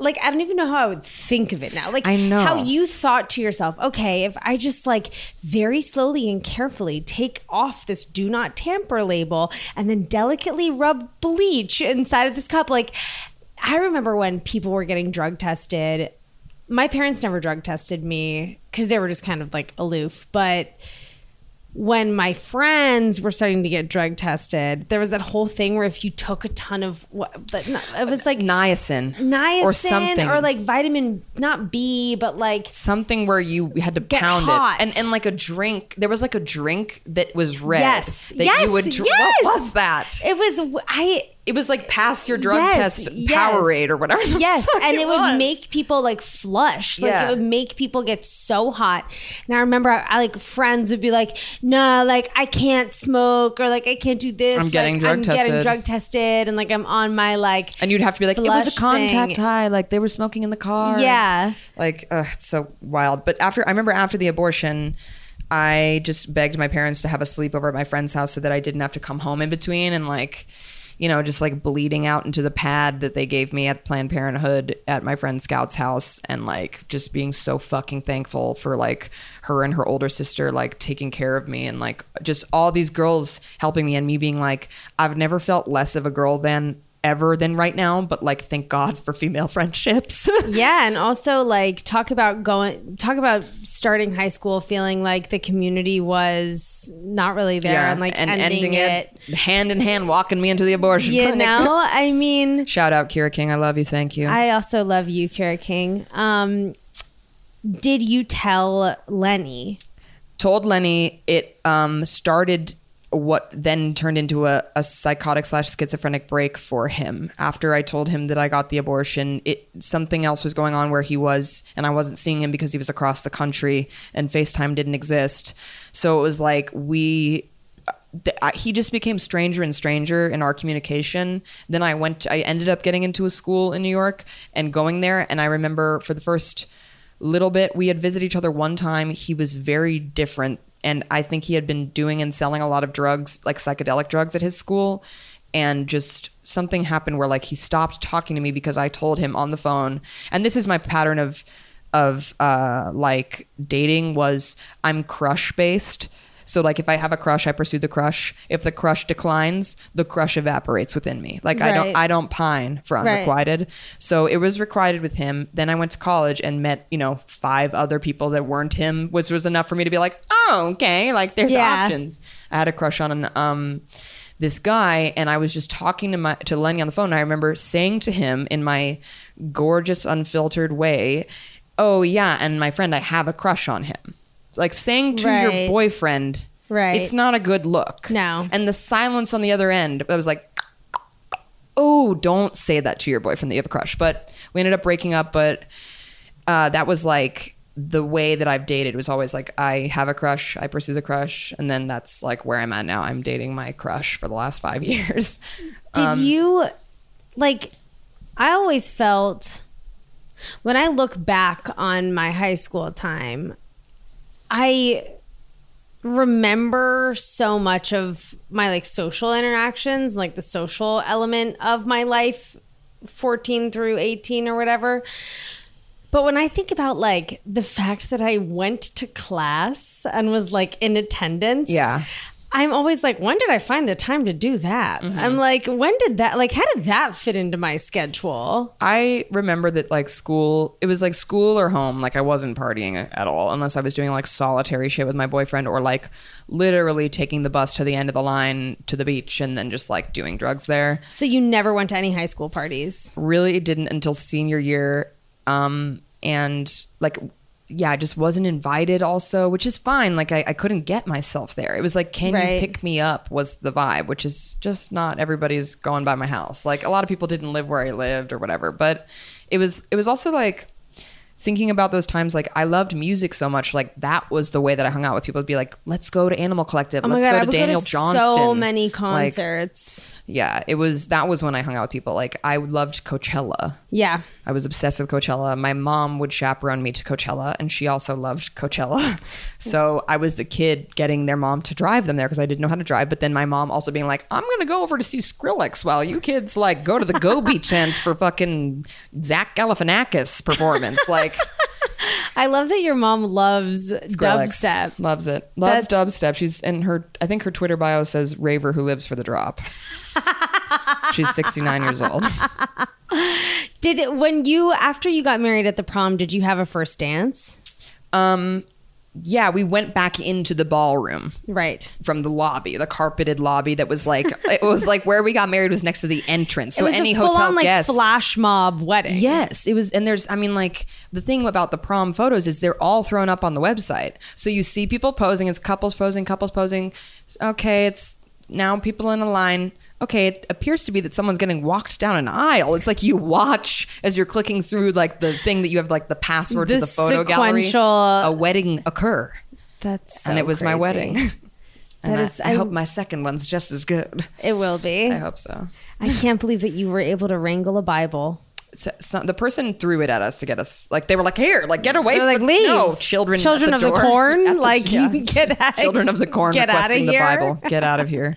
Like I don't even know how I would think of it now. Like I know. how you thought to yourself, okay, if I just like very slowly and carefully take off this do not tamper label and then delicately rub bleach inside of this cup, like I remember when people were getting drug tested. My parents never drug tested me because they were just kind of like aloof, but when my friends were starting to get drug tested, there was that whole thing where if you took a ton of what, but no, it was like niacin, niacin or something, or like vitamin, not B, but like something where you had to pound hot. it, and and like a drink. There was like a drink that was red. Yes. that yes. you would. dr- yes. What was that? It was I. It was like pass your drug Yes, test yes. Powerade or whatever. Yes, and it, would was. make people like flush. Like Yeah. it would make people get so hot. And I remember I, I, like friends would be like, "No, like I can't smoke or like I can't do this. I'm getting like, drug I'm getting drug tested and like I'm on my like And you'd have to be like, it was a contact thing. high, like they were smoking in the car. Yeah. Like, ugh, it's so wild. But after, I remember after the abortion, I just begged my parents to have a sleepover at my friend's house so that I didn't have to come home in between and like, you know, just like bleeding out into the pad that they gave me at Planned Parenthood at my friend Scout's house and like just being so fucking thankful for like her and her older sister like taking care of me and like just all these girls helping me and me being like, I've never felt less of a girl than ever than right now, but like thank God for female friendships. Yeah, and also like talk about going talk about starting high school feeling like the community was not really there and like ending, it. hand in hand, walking me into the abortion You clinic. know, I mean, Shout out Kira King, I love you, thank you. I also love you, Kira King. Um, did you tell Lenny? Told Lenny it um, started what then turned into a, a psychotic slash schizophrenic break for him. After I told him that I got the abortion, it something else was going on where he was, and I wasn't seeing him because he was across the country, and FaceTime didn't exist. So it was like we uh, th- I- he just became stranger and stranger in our communication. Then I went, I ended up getting into a school in New York and going there. And I remember for the first little bit, we had visited each other one time. He was very different. And I think he had been doing and selling a lot of drugs, like psychedelic drugs at his school. And just something happened where like he stopped talking to me because I told him on the phone. And this is my pattern of, of uh, like dating was I'm crush based. So like if I have a crush, I pursue the crush. If the crush declines, the crush evaporates within me. Like I don't I don't pine for Right. unrequited. So it was requited with him. Then I went to college and met, you know, five other people that weren't him, which was enough for me to be like, oh, okay, like there's Yeah. options. I had a crush on an um this guy and I was just talking to my to Lenny on the phone. And I remember saying to him in my gorgeous, unfiltered way, Oh yeah, and my friend, I have a crush on him. Like saying to your Right. boyfriend, Right. It's not a good look. No. And the silence on the other end, I was like, oh, don't say that to your boyfriend that you have a crush. But we ended up breaking up. But uh, that was like the way that I've dated was always like I have a crush, I pursue the crush, and then that's like where I'm at now. I'm dating my crush for the last five years. Did Um, you like? I always felt when I look back on my high school time, I remember so much of my like social interactions, like the social element of my life, 14 through 18 or whatever. But when I think about like the fact that I went to class and was like in attendance, Yeah. I'm always like, when did I find the time to do that? I'm like, when did that, like, how did that fit into my schedule? I remember that like school, it was like school or home. Like I wasn't partying at all unless I was doing like solitary shit with my boyfriend or like literally taking the bus to the end of the line to the beach and then just like doing drugs there. So you never went to any high school parties? Really didn't until senior year. Um, and like, yeah, I just wasn't invited also, which is fine. Like I, I couldn't get myself there. It was like, can Right. you pick me up was the vibe, which is just not everybody's going by my house. Like a lot of people didn't live where I lived or whatever, but it was, it was also like, thinking about those times like I loved music so much like that was the way that I hung out with people It'd be like let's go to Animal Collective Oh let's god, go to Daniel go to Johnston so many Like, concerts. yeah it was that was when I hung out with people like I loved Coachella yeah. I was obsessed with Coachella my mom would chaperone me to Coachella and she also loved Coachella so I was the kid getting their mom to drive them there because I didn't know how to drive but then my mom also being like I'm gonna go over to see Skrillex while you kids like go to the Go Beach tent for fucking Zach Galifianakis performance like I love that your mom loves Skrillex. dubstep. Loves it. Loves That's- dubstep. She's in her I think her Twitter bio says raver who lives for the drop. She's 69 years old. Did it, when you, after you got married at the prom, did you have a first dance? Um yeah, we went back into the ballroom Right. from the lobby, the carpeted lobby that was like it was like where we got married was next to the entrance. So it was any hotel on like guest flash mob wedding. Yes, it was, and there's, I mean, like the thing about the prom photos is they're all thrown up on the website. So you see people posing, it's couples posing, couples posing. Okay, it's now people in a line. Okay, it appears to be that someone's getting walked down an aisle. It's like you watch as you're clicking through like the thing that you have like the password to The the photo gallery. A wedding occur, That's so and it was my wedding. And That I, is- I I- hope my second one's just as good. It will be. I hope so. I can't believe that you were able to wrangle a Bible. so, so the person threw it at us to get us like they were like here like get away They were like, "Leave." no children Children the of the corn? The- Like, you get out- children of the corn get requesting the here. bible get out of here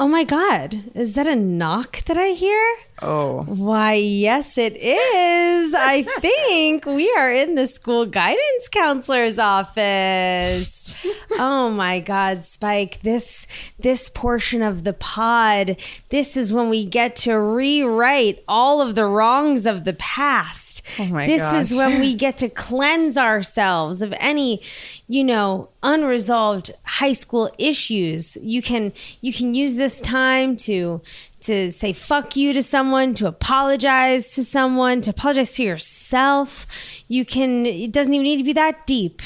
Oh my God. Is that a knock that I hear? oh Why, yes, it is. I think we are in the school guidance counselor's office. Oh my God, Spike! This this portion of the pod, this is when we get to rewrite all of the wrongs of the past. Oh my this is when we get to cleanse ourselves of any, you know, unresolved high school issues. You can you can use this time to to say fuck you to someone, to apologize to someone, to apologize to yourself. You can it doesn't even need to be that deep.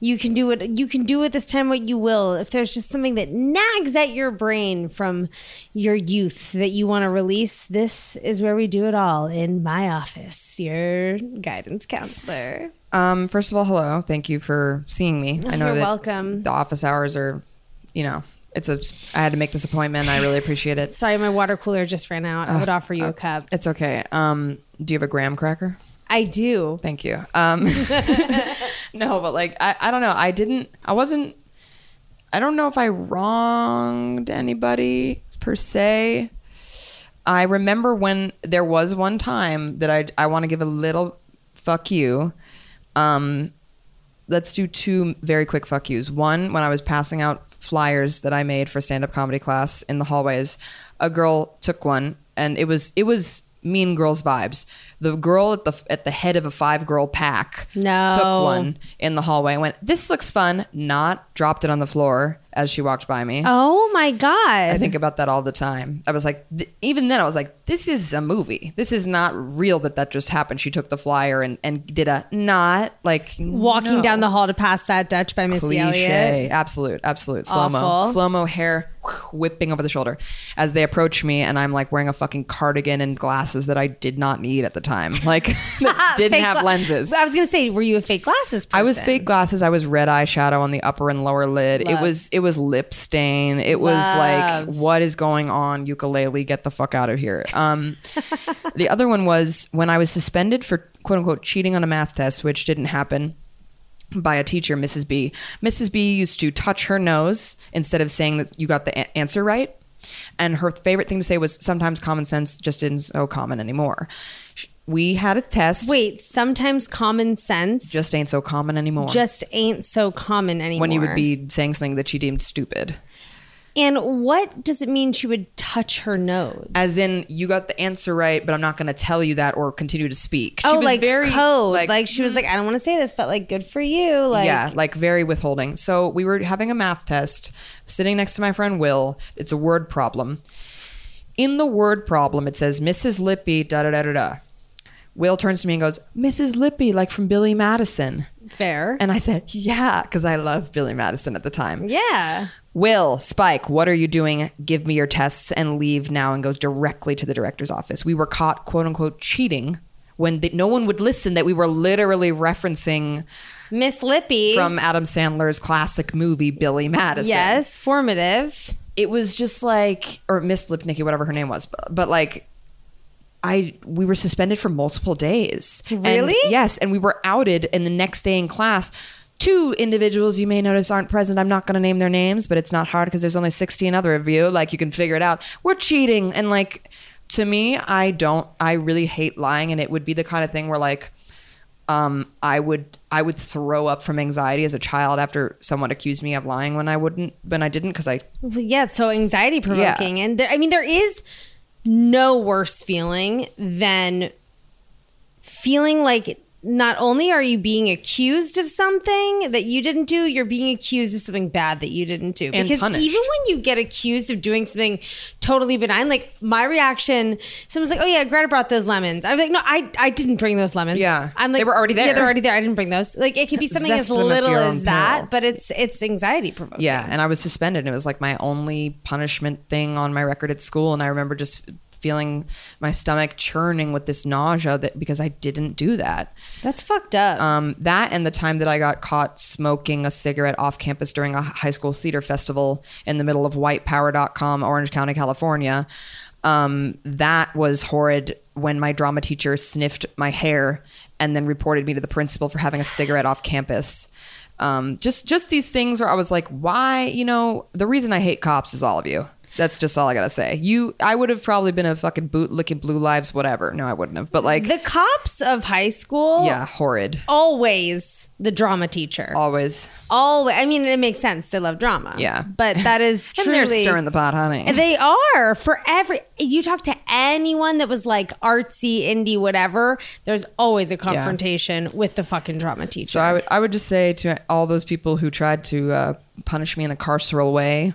You can do it you can do it this time what you will. If there's just something that nags at your brain from your youth that you want to release, this is where we do it all in my office, your guidance counselor. um first of all hello thank you for seeing me i know you're welcome. the office hours are you know it's a i had to make this appointment i really appreciate it Sorry, my water cooler just ran out. I would offer you a cup. it's okay um do you have a graham cracker I do. Thank you. Um, no, but like I, I don't know. I didn't. I wasn't. I don't know if I wronged anybody per se. I remember when there was one time that I I want to give a little fuck you. Um, let's do two very quick fuck yous. One when I was passing out flyers that I made for stand up comedy class in the hallways, a girl took one and it was it was mean girls vibes. The girl at the at the head of a five girl pack No. took one in the hallway and went, "This looks fun." Not dropped it on the floor as she walked by me. Oh my god! I think about that all the time. I was like, th- even then, I was like, this is a movie. This is not real that that just happened. She took the flyer and, and did a not like walking no. down the hall to pass that Dutch by Missy Elliott. cliche. Absolute, absolute slow mo, slow mo hair whipping over the shoulder as they approach me, and I'm like wearing a fucking cardigan and glasses that I did not need at the time, like didn't Fake have lenses. I was gonna say, were you a fake glasses? Person? I was fake glasses. I was red eyeshadow on the upper and lower lid. Love. It was it was lip stain. It was like what is going on? Ukulele, get the fuck out of here. Um, the other one was when I was suspended for quote unquote cheating on a math test, which didn't happen by a teacher, Mrs. B. Mrs. B used to touch her nose instead of saying that you got the a- answer right. And her favorite thing to say was sometimes common sense just isn't so common anymore. Sh- We had a test. Wait, sometimes common sense Just ain't so common anymore. just ain't so common anymore. when you would be saying something that she deemed stupid. And what does it mean she would touch her nose? As in, you got the answer right, but I'm not going to tell you that or continue to speak. She oh, was like very code. Like, she was like, I don't want to say this, but like, good for you. Like, yeah, like very withholding. So we were having a math test, sitting next to my friend Will. It's a word problem. In the word problem, it says Mrs. Lippy, da da da da da. Will turns to me and goes, Mrs. Lippy, like from Billy Madison. Fair. And I said, Yeah, because I love Billy Madison at the time. yeah. Will, Spike, what are you doing? Give me your tests and leave now and go directly to the director's office. We were caught, quote unquote, cheating when the, no one would listen that we were literally referencing Miss Lippy. from Adam Sandler's classic movie, Billy Madison. Yes, formative. It was just like, or Miss Lipnicki, whatever her name was, but, but like, I we were suspended for multiple days. And- Really? yes, and we were outed. And the next day in class, two individuals you may notice aren't present. I'm not going to name their names, but it's not hard because there's only 16 other of you. Like you can figure it out. We're cheating, and like to me, I don't. I really hate lying, and it would be the kind of thing where like. Um, I would I would throw up from anxiety as a child after someone accused me of lying when I wouldn't when I didn't because I Well, Yeah, it's so anxiety provoking. And there, I mean, there is no worse feeling than feeling like not only are you being accused of something that you didn't do, you're being accused of something bad that you didn't do. And because punished. even when you get accused of doing something totally benign, like my reaction, someone's like, "Oh yeah, Greta brought those lemons." I'm like, "No, I I didn't bring those lemons." Yeah. I'm like, They were already there. Yeah, they're already there. I didn't bring those. Like it could be something as Zest at little as that, peril. but it's it's anxiety provoking. Yeah, and I was suspended. And it was like my only punishment thing on my record at school, and I remember just feeling my stomach churning with this nausea that because I didn't do that. That's fucked up. Um, that and the time that I got caught smoking a cigarette off campus during a high school theater festival in the middle of whitepower.com, Orange County, California. Um, that was horrid when my drama teacher sniffed my hair and then reported me to the principal for having a cigarette off campus. Um, just just these things where I was like, why? You know, the reason I hate cops is all of you. That's just all I gotta say. You, I would have probably been a fucking boot licking blue lives, whatever. No, I wouldn't have. But like, the cops of high school yeah, horrid. always the drama teacher Always. always i mean it makes sense they love drama Yeah. but that is truly they're stirring the pot, honey. they are for every you talk to anyone that was like artsy indie whatever there's always a confrontation with the fucking drama teacher So I would I would just say to all those people who tried to uh, punish me in a carceral way,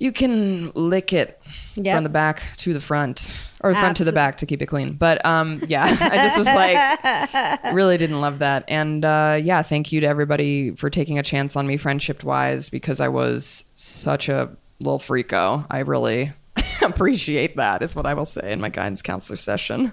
you can lick it Yep. from the back to the front, or the front to the back to keep it clean. But um, yeah, I just was like, really didn't love that. And uh, yeah, thank you to everybody for taking a chance on me, friendship wise, because I was such a little freako. I really appreciate that. Is what I will say in my guidance counselor session,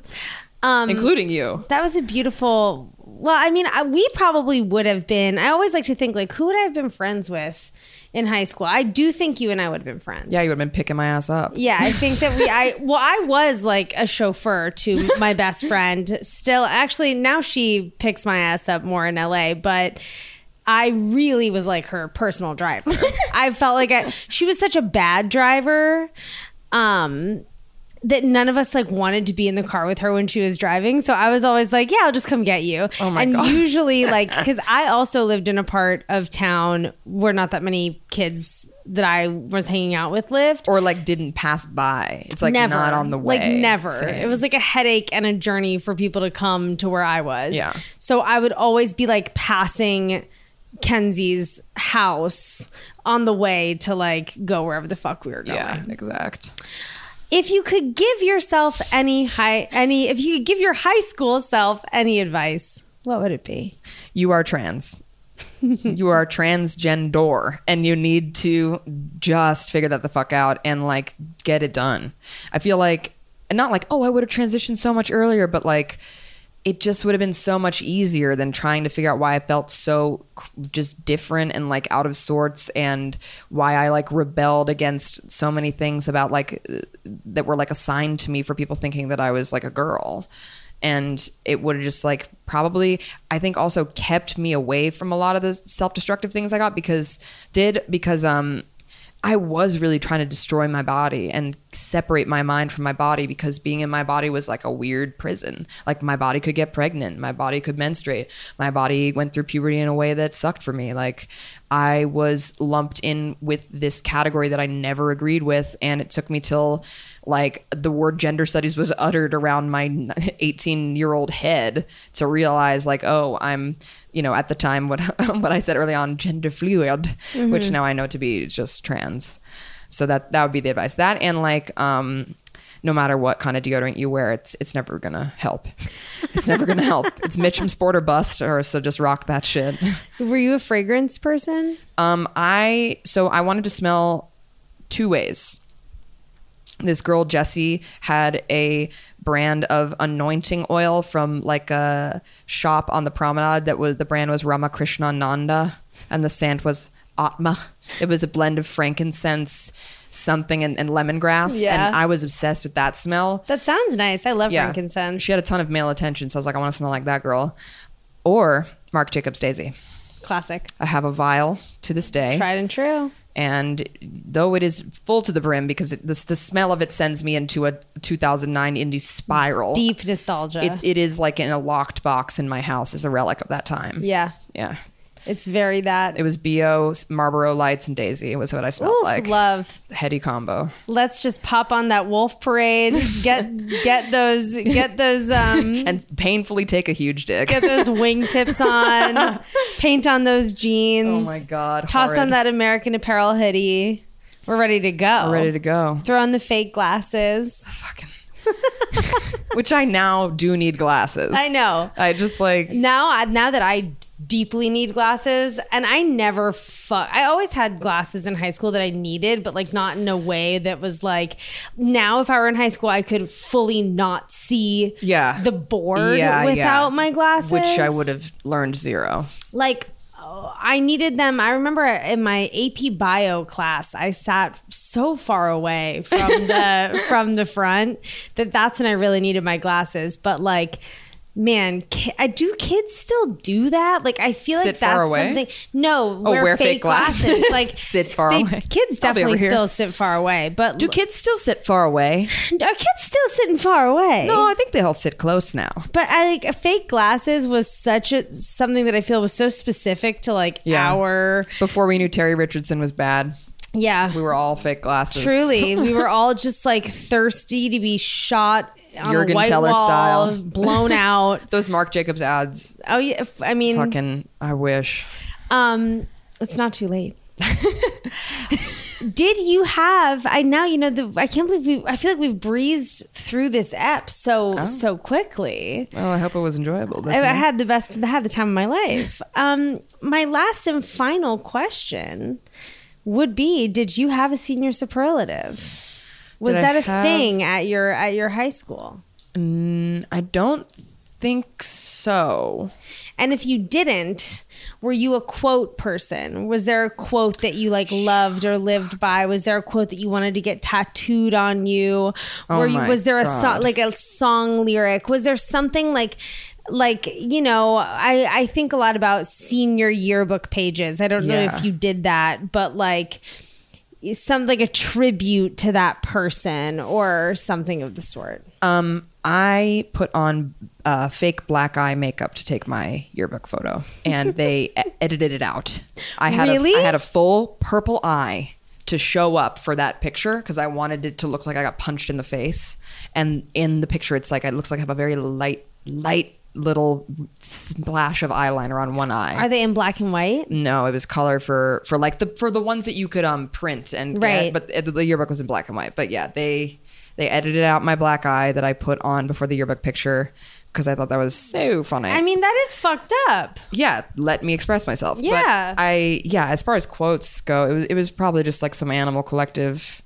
um including you. that was a beautiful well i mean I, we probably would have been i always like to think like who would i have been friends with in high school i do think you and i would have been friends Yeah, you would have been picking my ass up. Yeah, I think that we I well I was like a chauffeur to my best friend. Still actually now she picks my ass up more in LA, but I really was like her personal driver. I felt like I, she was such a bad driver. Um that none of us like wanted to be in the car with her when she was driving. So I was always like, yeah, I'll just come get you. Oh my and God. usually like cuz I also lived in a part of town where not that many kids that I was hanging out with lived or like didn't pass by. It's like never not on the way. Like never. Same. It was like a headache and a journey for people to come to where I was. Yeah. So I would always be like passing Kenzie's house on the way to like go wherever the fuck we were going. yeah, exact. If you could give yourself any high any if you could give your high school self any advice, what would it be? You are trans. you are transgender and you need to just figure that the fuck out and like get it done. I feel like not like, oh, I would have transitioned so much earlier, but like it just would have been so much easier than trying to figure out why I felt so just different and like out of sorts and why I like rebelled against so many things about like uh, that were like assigned to me for people thinking that I was like a girl. And it would have just like probably, I think also kept me away from a lot of the self destructive things I got because, did, because, um, I was really trying to destroy my body and separate my mind from my body because being in my body was like a weird prison. Like my body could get pregnant, my body could menstruate, my body went through puberty in a way that sucked for me. Like I was lumped in with this category that I never agreed with and it took me till like the word gender studies was uttered around my 18 year old head to realize like oh i'm you know at the time what what i said early on gender fluid which Mm-hmm. now i know to be just trans so that that would be the advice that and like um no matter what kind of deodorant you wear, it's it's never gonna help. It's never gonna help. It's Mitchum Sport or bust, or so just rock that shit. Were you a fragrance person? Um, I so I wanted to smell two ways. This girl Jessie had a brand of anointing oil from like a shop on the promenade that was the brand was Ramakrishna Nanda and the scent was Atma. It was a blend of frankincense, something and, and lemongrass. Yeah. And I was obsessed with that smell. That sounds nice. I love Yeah. frankincense. She had a ton of male attention, so I was like, I want to smell like that girl. Or Marc Jacobs Daisy. Classic. I have a vial to this day. Tried and true. And though it is full to the brim because it, the, the smell of it sends me into a 2009 indie spiral Deep nostalgia. it's it is like in a locked box in my house as a relic of that time yeah. yeah It's very that. it was bo marlboro lights and daisy It was what i smelled Ooh, like love. heady combo Let's just pop on that wolf parade. Get get those get those um and painfully take a huge dick get those wingtips on. paint on those jeans. Oh my God, Toss on that American Apparel hoodie. We're ready to go. We're ready to go Throw on the fake glasses. fucking which i now do need glasses I know. i just like Now, now that I deeply need glasses, and I never fuck. I always had glasses in high school that I needed, but like not in a way that was like. Now, if I were in high school, I could fully not see Yeah. the board Yeah, without yeah. my glasses, which i would have learned zero like I needed them. I remember in my AP bio class, I sat so far away from the from the front that that's when I really needed my glasses. But like, man, I do kids still do that? Like, I feel Sit like that's something. No, Oh, wear, wear fake, fake glasses. glasses. Like Sit far they- away. Kids I'll be over definitely still sit far away, but do kids still sit far away are kids still sitting far away? no i think they all sit close now But I like fake glasses was such a something that I feel was so specific to like Yeah. our before we knew Terry Richardson was bad. yeah. We were all fake glasses. Truly, we were all just like thirsty to be shot on Jürgen a white Teller wall, style. blown out. Those Marc Jacobs ads. Oh yeah, I mean, Fucking, I wish. um, it's not too late. Did you have? I now you know the. I can't believe we. I feel like we've breezed through this app so Oh. so quickly. Well, I hope it was enjoyable. I, I had the best. I had the time of my life. Um, my last and final question would be: Did you have a senior superlative? Was Did that a have- thing at your at your high school? Mm, I don't think so. And if you didn't, were you a quote person? Was there a quote that you like loved or lived by? Was there a quote that you wanted to get tattooed on you? Oh Were you my was there a so, like a song lyric? Was there something like like you know I I think a lot about senior yearbook pages. I don't know if you did that, but like some like a tribute to that person or something of the sort. Um, I put on uh, fake black eye makeup to take my yearbook photo, and they e- edited it out. I had Really? a, I had a full purple eye to show up for that picture because I wanted it to look like I got punched in the face. And in the picture, it's like it looks like I have a very light, light little splash of eyeliner on one eye. Are they in black and white? No, it was color for for like the for the ones that you could um print and get, Right. but the- the yearbook was in black and white. But yeah, they they edited out my black eye that I put on before the yearbook picture because I thought that was so funny. I mean, that is fucked up. yeah, let me express myself. Yeah. but I yeah, as far as quotes go, it was it was probably just like some Animal Collective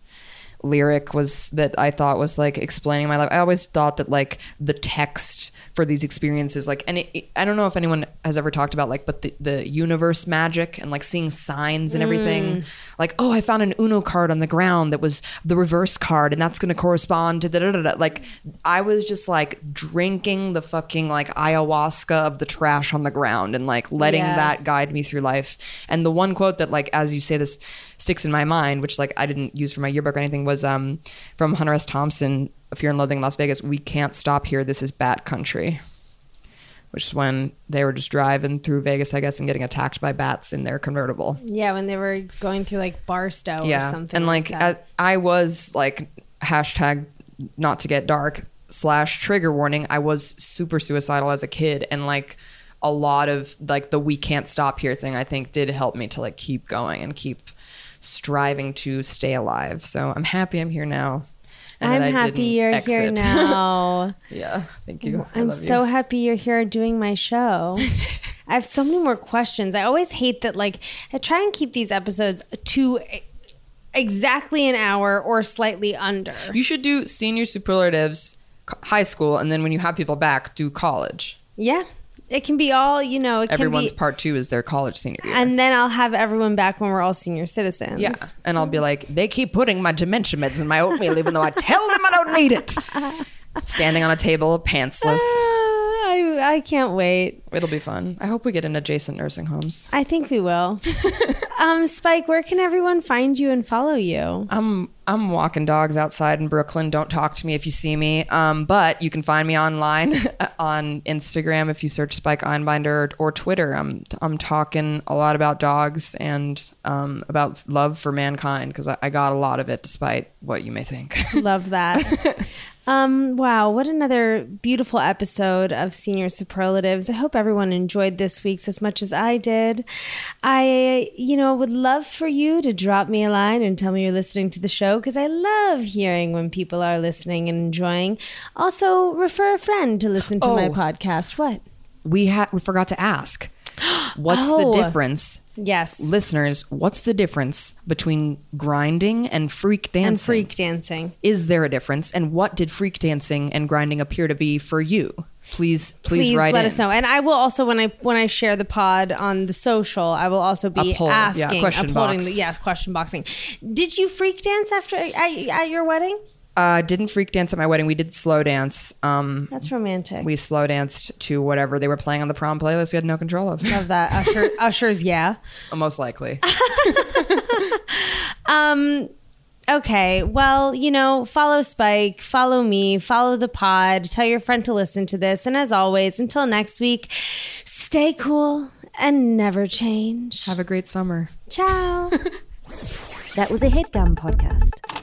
lyric was that I thought was like explaining my life. I always thought that like the text for these experiences like and it, I don't know if anyone has ever talked about like but the, the universe magic and like seeing signs and everything like oh I found an Uno card on the ground that was the reverse card and that's going to correspond to the da, da, da. like I was just like drinking the fucking like ayahuasca of the trash on the ground and like letting Yeah. that guide me through life. And the one quote that like as you say this sticks in my mind, which like I didn't use for my yearbook or anything, was um from Hunter S. Thompson, Fear you're in Las Vegas, we can't stop here, this is bat country. Which is when they were just driving through Vegas, I guess, and getting attacked by bats in their convertible. Yeah, when they were going through like Barstow or something. And like. I, I was like hashtag not to get dark slash trigger warning. I was super suicidal as a kid, and like a lot of like the we can't stop here thing. I think did help me to like keep going and keep striving to stay alive. So I'm happy I'm here now. And I'm happy you're exit. here now. yeah, thank you. I'm love you. so happy you're here doing my show. I have so many more questions. I always hate that, like, I try and keep these episodes to exactly an hour or slightly under. You should do senior superlatives, high school, and then when you have people back, do college. Yeah. It can be all, you know, it Everyone's can be. part two is their college senior year. and then I'll have everyone back when we're all senior citizens. yeah, and I'll be like, they keep putting my dementia meds in my oatmeal, even though I tell them I don't need it. Standing on a table, pantsless. I, I can't wait. It'll be fun. I hope we get in adjacent nursing homes. I think we will. um, Spike, where can everyone find you and follow you? I'm I'm walking dogs outside in Brooklyn. Don't talk to me if you see me. Um, but you can find me online on Instagram if you search Spike Einbinder or, or Twitter. I'm I'm talking a lot about dogs and um, about love for mankind because I, I got a lot of it, despite what you may think. Love that. Um, wow, what another beautiful episode of Senior Superlatives. I hope everyone enjoyed this week's as much as I did. I, you know, would love for you to drop me a line and tell me you're listening to the show because I love hearing when people are listening and enjoying. Also, refer a friend to listen to my Oh. podcast. What? we had we forgot to ask. What's Oh. the difference, Yes. listeners? What's the difference between grinding and freak dancing? and freak dancing. is there a difference and what did freak dancing and grinding appear to be for you please please, please write let in. us know and i will also when i when i share the pod on the social i will also be A poll, yeah, asking question uploading box. the yes question boxing did you freak dance after at, at your wedding uh didn't freak dance at my wedding. We did slow dance. Um that's romantic. we slow danced to whatever they were playing on the prom playlist we had no control of. Love that. Usher ushers yeah. Most likely. Um okay. Well you know follow spike follow me follow the pod tell your friend to listen to this. And as always until next week stay cool and never change. Have a great summer. Ciao. That was a headgum podcast.